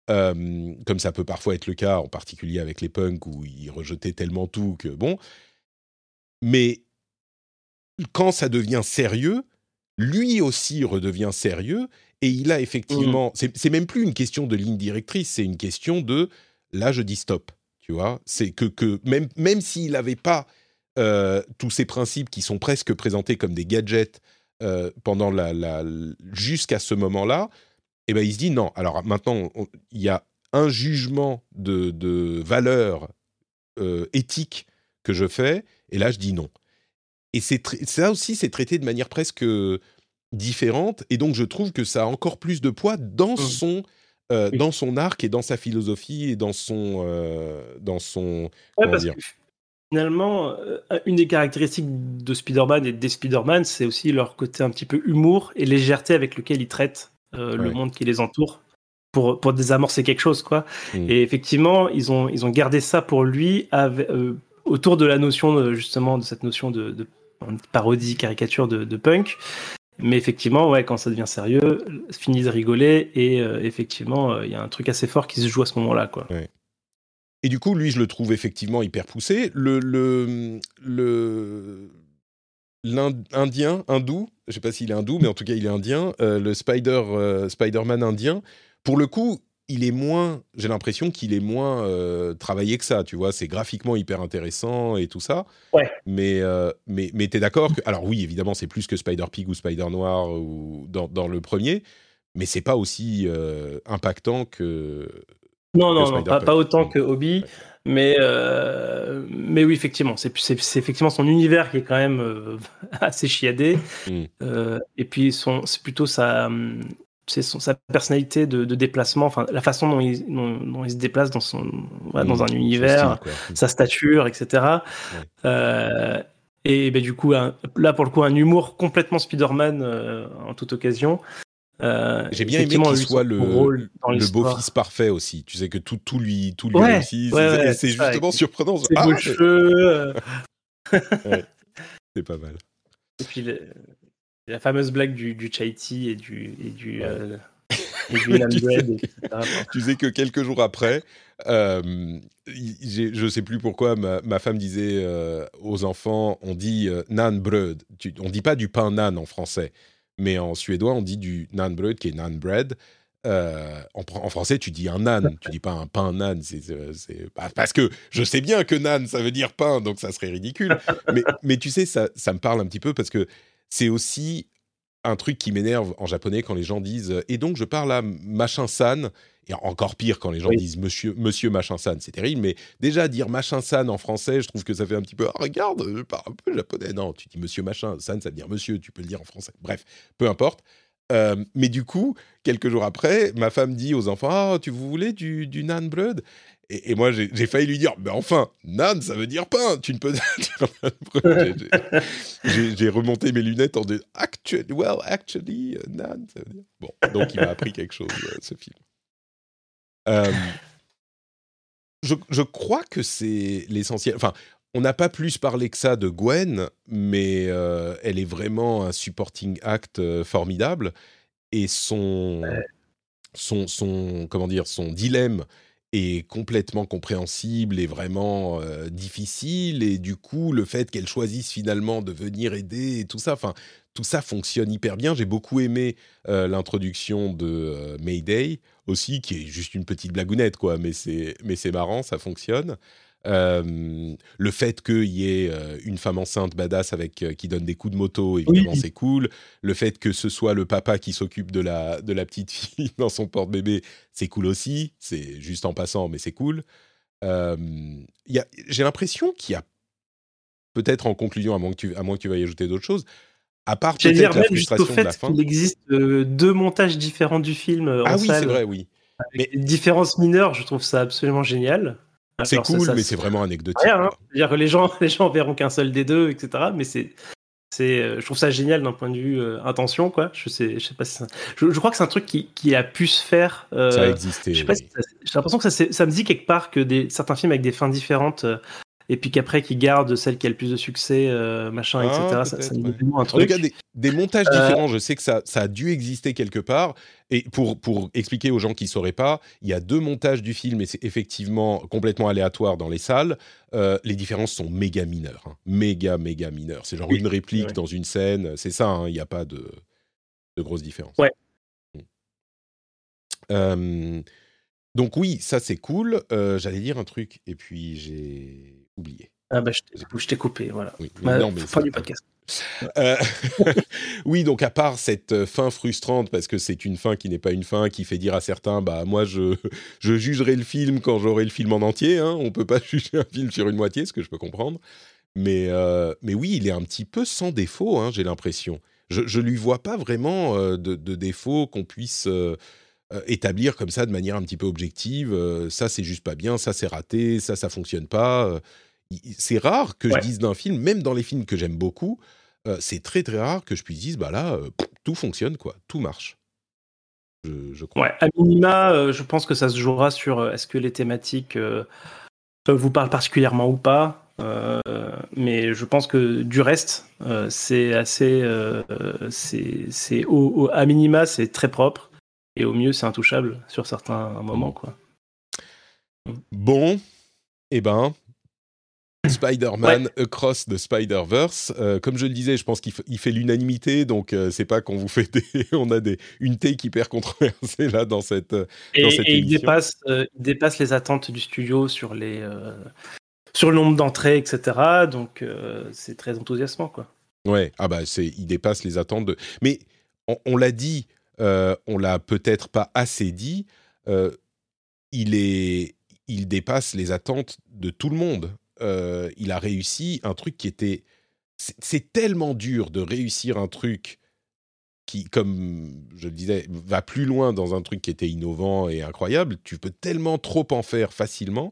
comme ça peut parfois être le cas, en particulier avec les punks où ils rejetaient tellement tout que bon. Mais quand ça devient sérieux, lui aussi redevient sérieux et il a effectivement. Mmh. C'est même plus une question de ligne directrice, c'est une question de là je dis stop. Tu vois, c'est que, que même, même s'il n'avait pas euh, tous ces principes qui sont presque présentés comme des gadgets euh, pendant la, la jusqu'à ce moment-là, eh ben il se dit non. Alors maintenant, il y a un jugement de, de valeur euh, éthique que je fais, et là je dis non. Et c'est ça aussi, c'est traité de manière presque différente, et donc je trouve que ça a encore plus de poids dans mmh. son euh, dans son arc et dans sa philosophie et dans son euh, dans son dire finalement euh, une des caractéristiques de Spider-Man et des Spider-Man c'est aussi leur côté un petit peu humour et légèreté avec lequel ils traitent le monde qui les entoure pour pour désamorcer quelque chose quoi mmh. et effectivement ils ont ils ont gardé ça pour lui autour de la notion justement de cette notion de, de parodie caricature de, de punk mais effectivement, ouais, quand ça devient sérieux, finit de rigoler et euh, effectivement, euh, il y a un truc assez fort qui se joue à ce moment-là, quoi. Et du coup, lui, je le trouve effectivement hyper poussé. Le le le l'Indien, hindou, je sais pas s'il est hindou, mais en tout cas, il est indien. Euh, le Spider Spider-Man indien. Pour le coup, il est moins, j'ai l'impression qu'il est moins euh, travaillé que ça, tu vois. C'est graphiquement hyper intéressant et tout ça. Ouais. Mais, euh, mais, mais t'es d'accord que. Alors, oui, évidemment, c'est plus que Spider-Pig ou Spider-Noir ou dans, dans, le premier, mais c'est pas aussi euh, impactant que. Non, non, non, pas, autant que Hobby. Mais, mais oui, effectivement, c'est effectivement son univers qui est quand même assez chiadé. Hmm. et puis, c'est plutôt sa, c'est sa personnalité de, déplacement, enfin la façon dont il, dont, il, se déplace dans son dans mmh, un univers, sa stature, etc. Euh, et ben, du coup, là pour le coup, un humour complètement Spider-Man euh, en toute occasion. Euh, J'ai bien aimé qu'il soit le, le beau-fils parfait aussi. Tu sais que tout, tout lui, tout lui réussit. c'est justement surprenant. Ses ah, beaux cheveux. c'est pas mal. Et puis la fameuse blague du, du chai tea et du, et du, euh, bread, tu sais que quelques jours après, euh, je ne sais plus pourquoi, ma, femme disait euh, aux enfants, on dit nan bread. on ne dit pas du pain nan en français, mais en suédois, on dit du nan bread qui est nan bread. en, français, tu dis un nan, tu dis pas un pain nan. C'est, parce que je sais bien que nan, ça veut dire pain, donc ça serait ridicule. mais, mais tu sais, ça, ça me parle un petit peu parce que c'est aussi un truc qui m'énerve en japonais quand les gens disent et donc je parle à machin san et encore pire quand les gens disent monsieur monsieur machin san c'est terrible mais déjà dire machin san en français je trouve que ça fait un petit peu ah, regarde je parle un peu japonais non tu dis monsieur machin san ça veut dire monsieur tu peux le dire en français bref peu importe euh, mais du coup, quelques jours après, ma femme dit aux enfants Ah, tu vous voulez du, du nan bread? Et, moi, j'ai failli lui dire, mais enfin, nan, ça veut dire pain. Tu ne peux J'ai remonté mes lunettes en disant, actually, well, actually, euh, nan, ça veut dire. Bon, donc il m'a appris quelque chose, euh, ce film. Euh, je, je, crois que c'est l'essentiel. Enfin, on n'a pas plus parlé que ça de Gwen, mais elle est vraiment un supporting act formidable. Et son, son, son, comment dire, son dilemme est complètement compréhensible et vraiment euh, difficile. Et du coup le fait qu'elle choisisse finalement de venir aider et tout ça enfin tout ça fonctionne hyper bien. J'ai beaucoup aimé euh, l'introduction de euh, Mayday aussi qui est juste une petite blagounette quoi. Mais c'est mais c'est marrant ça fonctionne euh, le fait qu'il y ait euh, une femme enceinte badass avec euh, qui donne des coups de moto, évidemment, c'est cool. Le fait que ce soit le papa qui s'occupe de la, de la petite fille dans son porte-bébé, c'est cool aussi. C'est juste en passant, mais c'est cool. J'ai l'impression qu'il y a, peut-être en conclusion, à moins que tu, à moins que tu veuilles ajouter d'autres choses, À part peut-être la même jusqu'au frustration de la fait fin. qu'il existe euh, deux montages différents du film Ah en oui, salle, c'est vrai, oui. avec des différences mineures, je trouve ça absolument génial. C'est Alors, ça- cool, ça- mais c'est vraiment anecdotique. rien. hein. C'est-à-dire que les gens, les gens verront qu'un seul des deux, etc. Mais c'est, c'est, euh, je trouve ça génial d'un point de vue euh, intention, quoi. Je sais, je sais pas si ça- je, je crois que c'est un truc qui, qui a pu se faire. euh, Ça a existé. oui. si j'ai l'impression que ça, ça me dit quelque part que des, certains films avec des fins différentes, et puis qu'après qui gardent celle qui a le plus de succès, euh, machin, Ah, etc. Ça, ça ouais. un En tout truc. cas, des, des montages Euh, différents, je sais que ça, ça a dû exister quelque part. Et pour, pour expliquer aux gens qui ne sauraient pas, il y a deux montages du film et c'est effectivement complètement aléatoire dans les salles. Euh, les différences sont méga mineures. hein. Méga, méga mineures. C'est genre Oui, une réplique ouais. dans une scène. C'est ça, hein, il n'y a pas de, de grosses différences. Ouais. Donc oui, ça c'est cool. J'allais dire un truc et puis j'ai oublié. Ah bah, je t'ai- coupé, voilà. Oui, Bah, non, mais fin du podcast. euh, oui, donc à part cette euh, fin frustrante, parce que c'est une fin qui n'est pas une fin, qui fait dire à certains, bah moi je, je jugerai le film quand j'aurai le film en entier, hein, on peut pas juger un film sur une moitié, ce que je peux comprendre. Mais, euh, mais oui, il est un petit peu sans défaut, hein, j'ai l'impression. Je, je lui vois pas vraiment euh, de, de défaut qu'on puisse euh, établir comme ça de manière un petit peu objective. euh, ça c'est juste pas bien, ça c'est raté, ça ça fonctionne pas. euh. C'est rare que Ouais. je dise d'un film, même dans les films que j'aime beaucoup, c'est très très rare que je puisse dire, bah là, tout fonctionne, quoi, tout marche. Je, je crois. Ouais, à minima, je pense que ça se jouera sur est-ce que les thématiques vous parlent particulièrement ou pas. euh, mais je pense que du reste, euh, c'est assez. euh, c'est, c'est au, au- à minima, c'est très propre. Et au mieux, c'est intouchable sur certains moments. Quoi. Bon, eh ben, Spider-Man Across the Spider-Verse. Euh, comme je le disais, je pense qu'il fait l'unanimité, donc euh, c'est pas qu'on vous fait des, on a des une take hyper controversée là dans cette. euh, Et, Dans cette et il, dépasse, euh, il dépasse les attentes du studio sur, les, sur le nombre d'entrées, etc. Donc c'est très enthousiasmant. Quoi. Ouais, ah bah c'est, il dépasse les attentes de. Mais on, on l'a dit, euh, on l'a peut-être pas assez dit. euh, il est, il dépasse les attentes de tout le monde. Euh, il a réussi un truc qui était. C'est, tellement dur de réussir un truc qui, comme je le disais, va plus loin dans un truc qui était innovant et incroyable. Tu peux tellement trop en faire facilement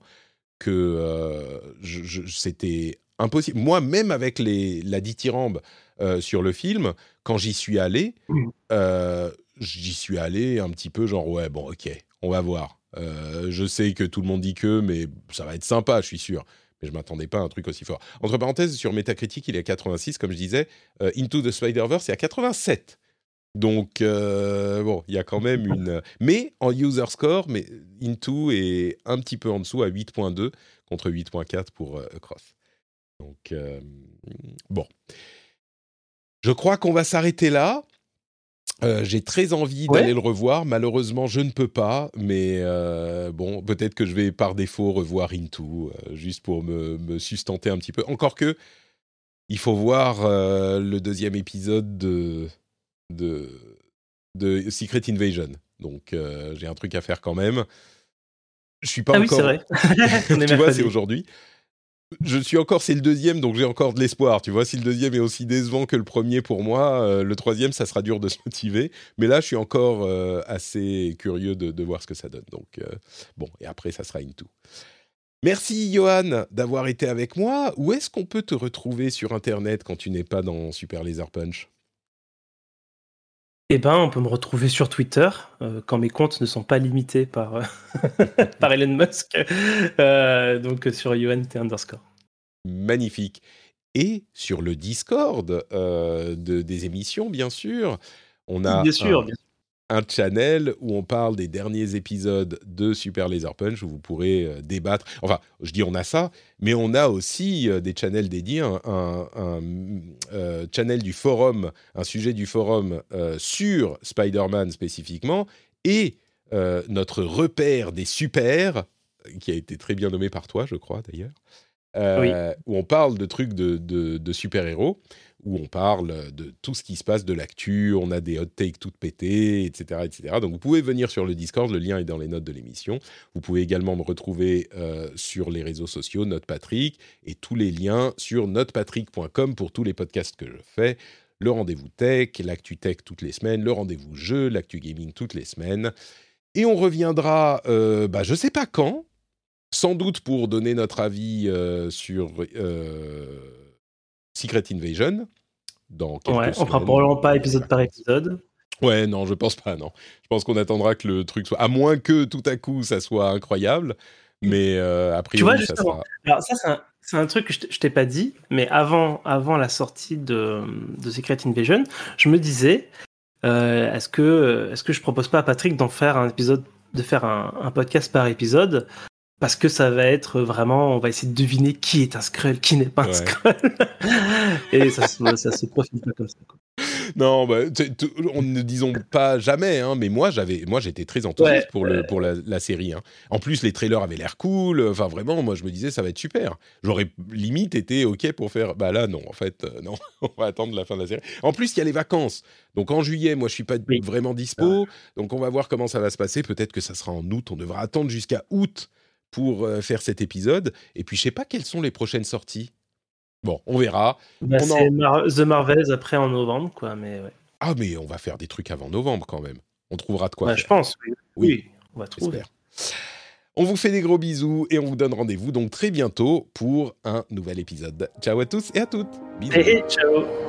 que euh, je- je- c'était impossible. Moi, même avec les, la dithyrambe euh, sur le film, quand j'y suis allé, euh, j'y suis allé un petit peu genre ouais bon ok, on va voir. Euh, je sais que tout le monde dit que, mais ça va être sympa, je suis sûr. Mais je m'attendais pas à un truc aussi fort. Entre parenthèses, sur Metacritic, il est à 86, comme je disais. Euh, Into the Spider-Verse, est à 87. Donc, euh, bon, il y a quand même une... Mais en user score, mais Into est un petit peu en dessous à 8.2 contre 8.4 pour euh, Across. Donc, bon. Je crois qu'on va s'arrêter là. Euh, J'ai très envie Ouais. d'aller le revoir. Malheureusement, je ne peux pas. Mais euh, bon, peut-être que je vais par défaut revoir Into, euh, juste pour me, me sustenter un petit peu. Encore que, il faut voir le deuxième épisode de, de, de Secret Invasion. Donc, j'ai un truc à faire quand même. Je suis pas ah oui, encore. c'est vrai. Tu vois, c'est aujourd'hui. Je suis encore, c'est le deuxième, donc j'ai encore de l'espoir. Tu vois, si le deuxième est aussi décevant que le premier pour moi, euh, le troisième, ça sera dur de se motiver. Mais là, je suis encore euh, assez curieux de, voir ce que ça donne. Donc, euh, bon, et après, ça sera Into. Merci, Johan, d'avoir été avec moi. Où est-ce qu'on peut te retrouver sur Internet quand tu n'es pas dans Super Laser Punch? Eh ben, on peut me retrouver sur Twitter euh, quand mes comptes ne sont pas limités par, euh, par Elon Musk. Euh, donc sur UNT underscore. magnifique. Et sur le Discord euh, de, des émissions, bien sûr, on a Bien sûr, un- bien sûr. Un channel où on parle des derniers épisodes de Super Laser Punch, où vous pourrez euh, débattre. Enfin, je dis on a ça, mais on a aussi euh, des channels dédiés, un, euh, channel du forum, un sujet du forum sur Spider-Man spécifiquement, et notre repère des super, qui a été très bien nommé par toi, je crois d'ailleurs, euh, où on parle de trucs de, de- de super-héros, où on parle de tout ce qui se passe, de l'actu, on a des hot takes toutes pétées, etc., etc. Donc vous pouvez venir sur le Discord, le lien est dans les notes de l'émission. Vous pouvez également me retrouver euh, sur les réseaux sociaux, Note Patrick, et tous les liens sur notepatrick.com pour tous les podcasts que je fais. le rendez-vous tech, l'actu tech toutes les semaines, le rendez-vous jeu, l'actu gaming toutes les semaines. Et on reviendra, euh, bah, je sais pas quand, sans doute pour donner notre avis euh, sur euh, Secret Invasion. Dans quelques ouais, on fera probablement pas épisode par épisode. Ouais, non, je pense pas, non. Je pense qu'on attendra que le truc soit. À moins que tout à coup ça soit incroyable. Mais euh, après, tu vois, ça sera. Alors, ça, c'est un, truc que je t'ai pas dit, mais avant, avant la sortie de, de Secret Invasion, je me disais euh, est-ce que, est-ce que je propose pas à Patrick d'en faire un épisode, de faire un, un, podcast par épisode? Parce que ça va être vraiment, on va essayer de deviner qui est un Skrull, qui n'est pas un ouais. Skrull. Et ça, ça se profile pas comme ça. Quoi. Non, bah, on ne disons pas jamais, hein, mais moi j'avais, moi j'étais très enthousiaste ouais, pour le pour la, la série. Hein. En plus, les trailers avaient l'air cool. Enfin, vraiment, moi je me disais ça va être super. J'aurais limite été ok pour faire. Bah là, non, en fait, euh, non. on va attendre la fin de la série. En plus, il y a les vacances. Donc en juillet, moi je suis pas oui. vraiment dispo. Donc on va voir comment ça va se passer. Peut-être que ça sera en août. On devra attendre jusqu'à août pour faire cet épisode. Et puis je sais pas quelles sont les prochaines sorties. Bon, on verra. Bah, on c'est en... Mar The Marvels après en novembre, quoi. Mais ouais. Ah, mais on va faire des trucs avant novembre quand même. On trouvera de quoi bah, faire. Je pense, oui. Oui, oui on va trouver. On vous fait des gros bisous et on vous donne rendez-vous donc très bientôt pour un nouvel épisode. Ciao à tous et à toutes. Bisous. Ciao.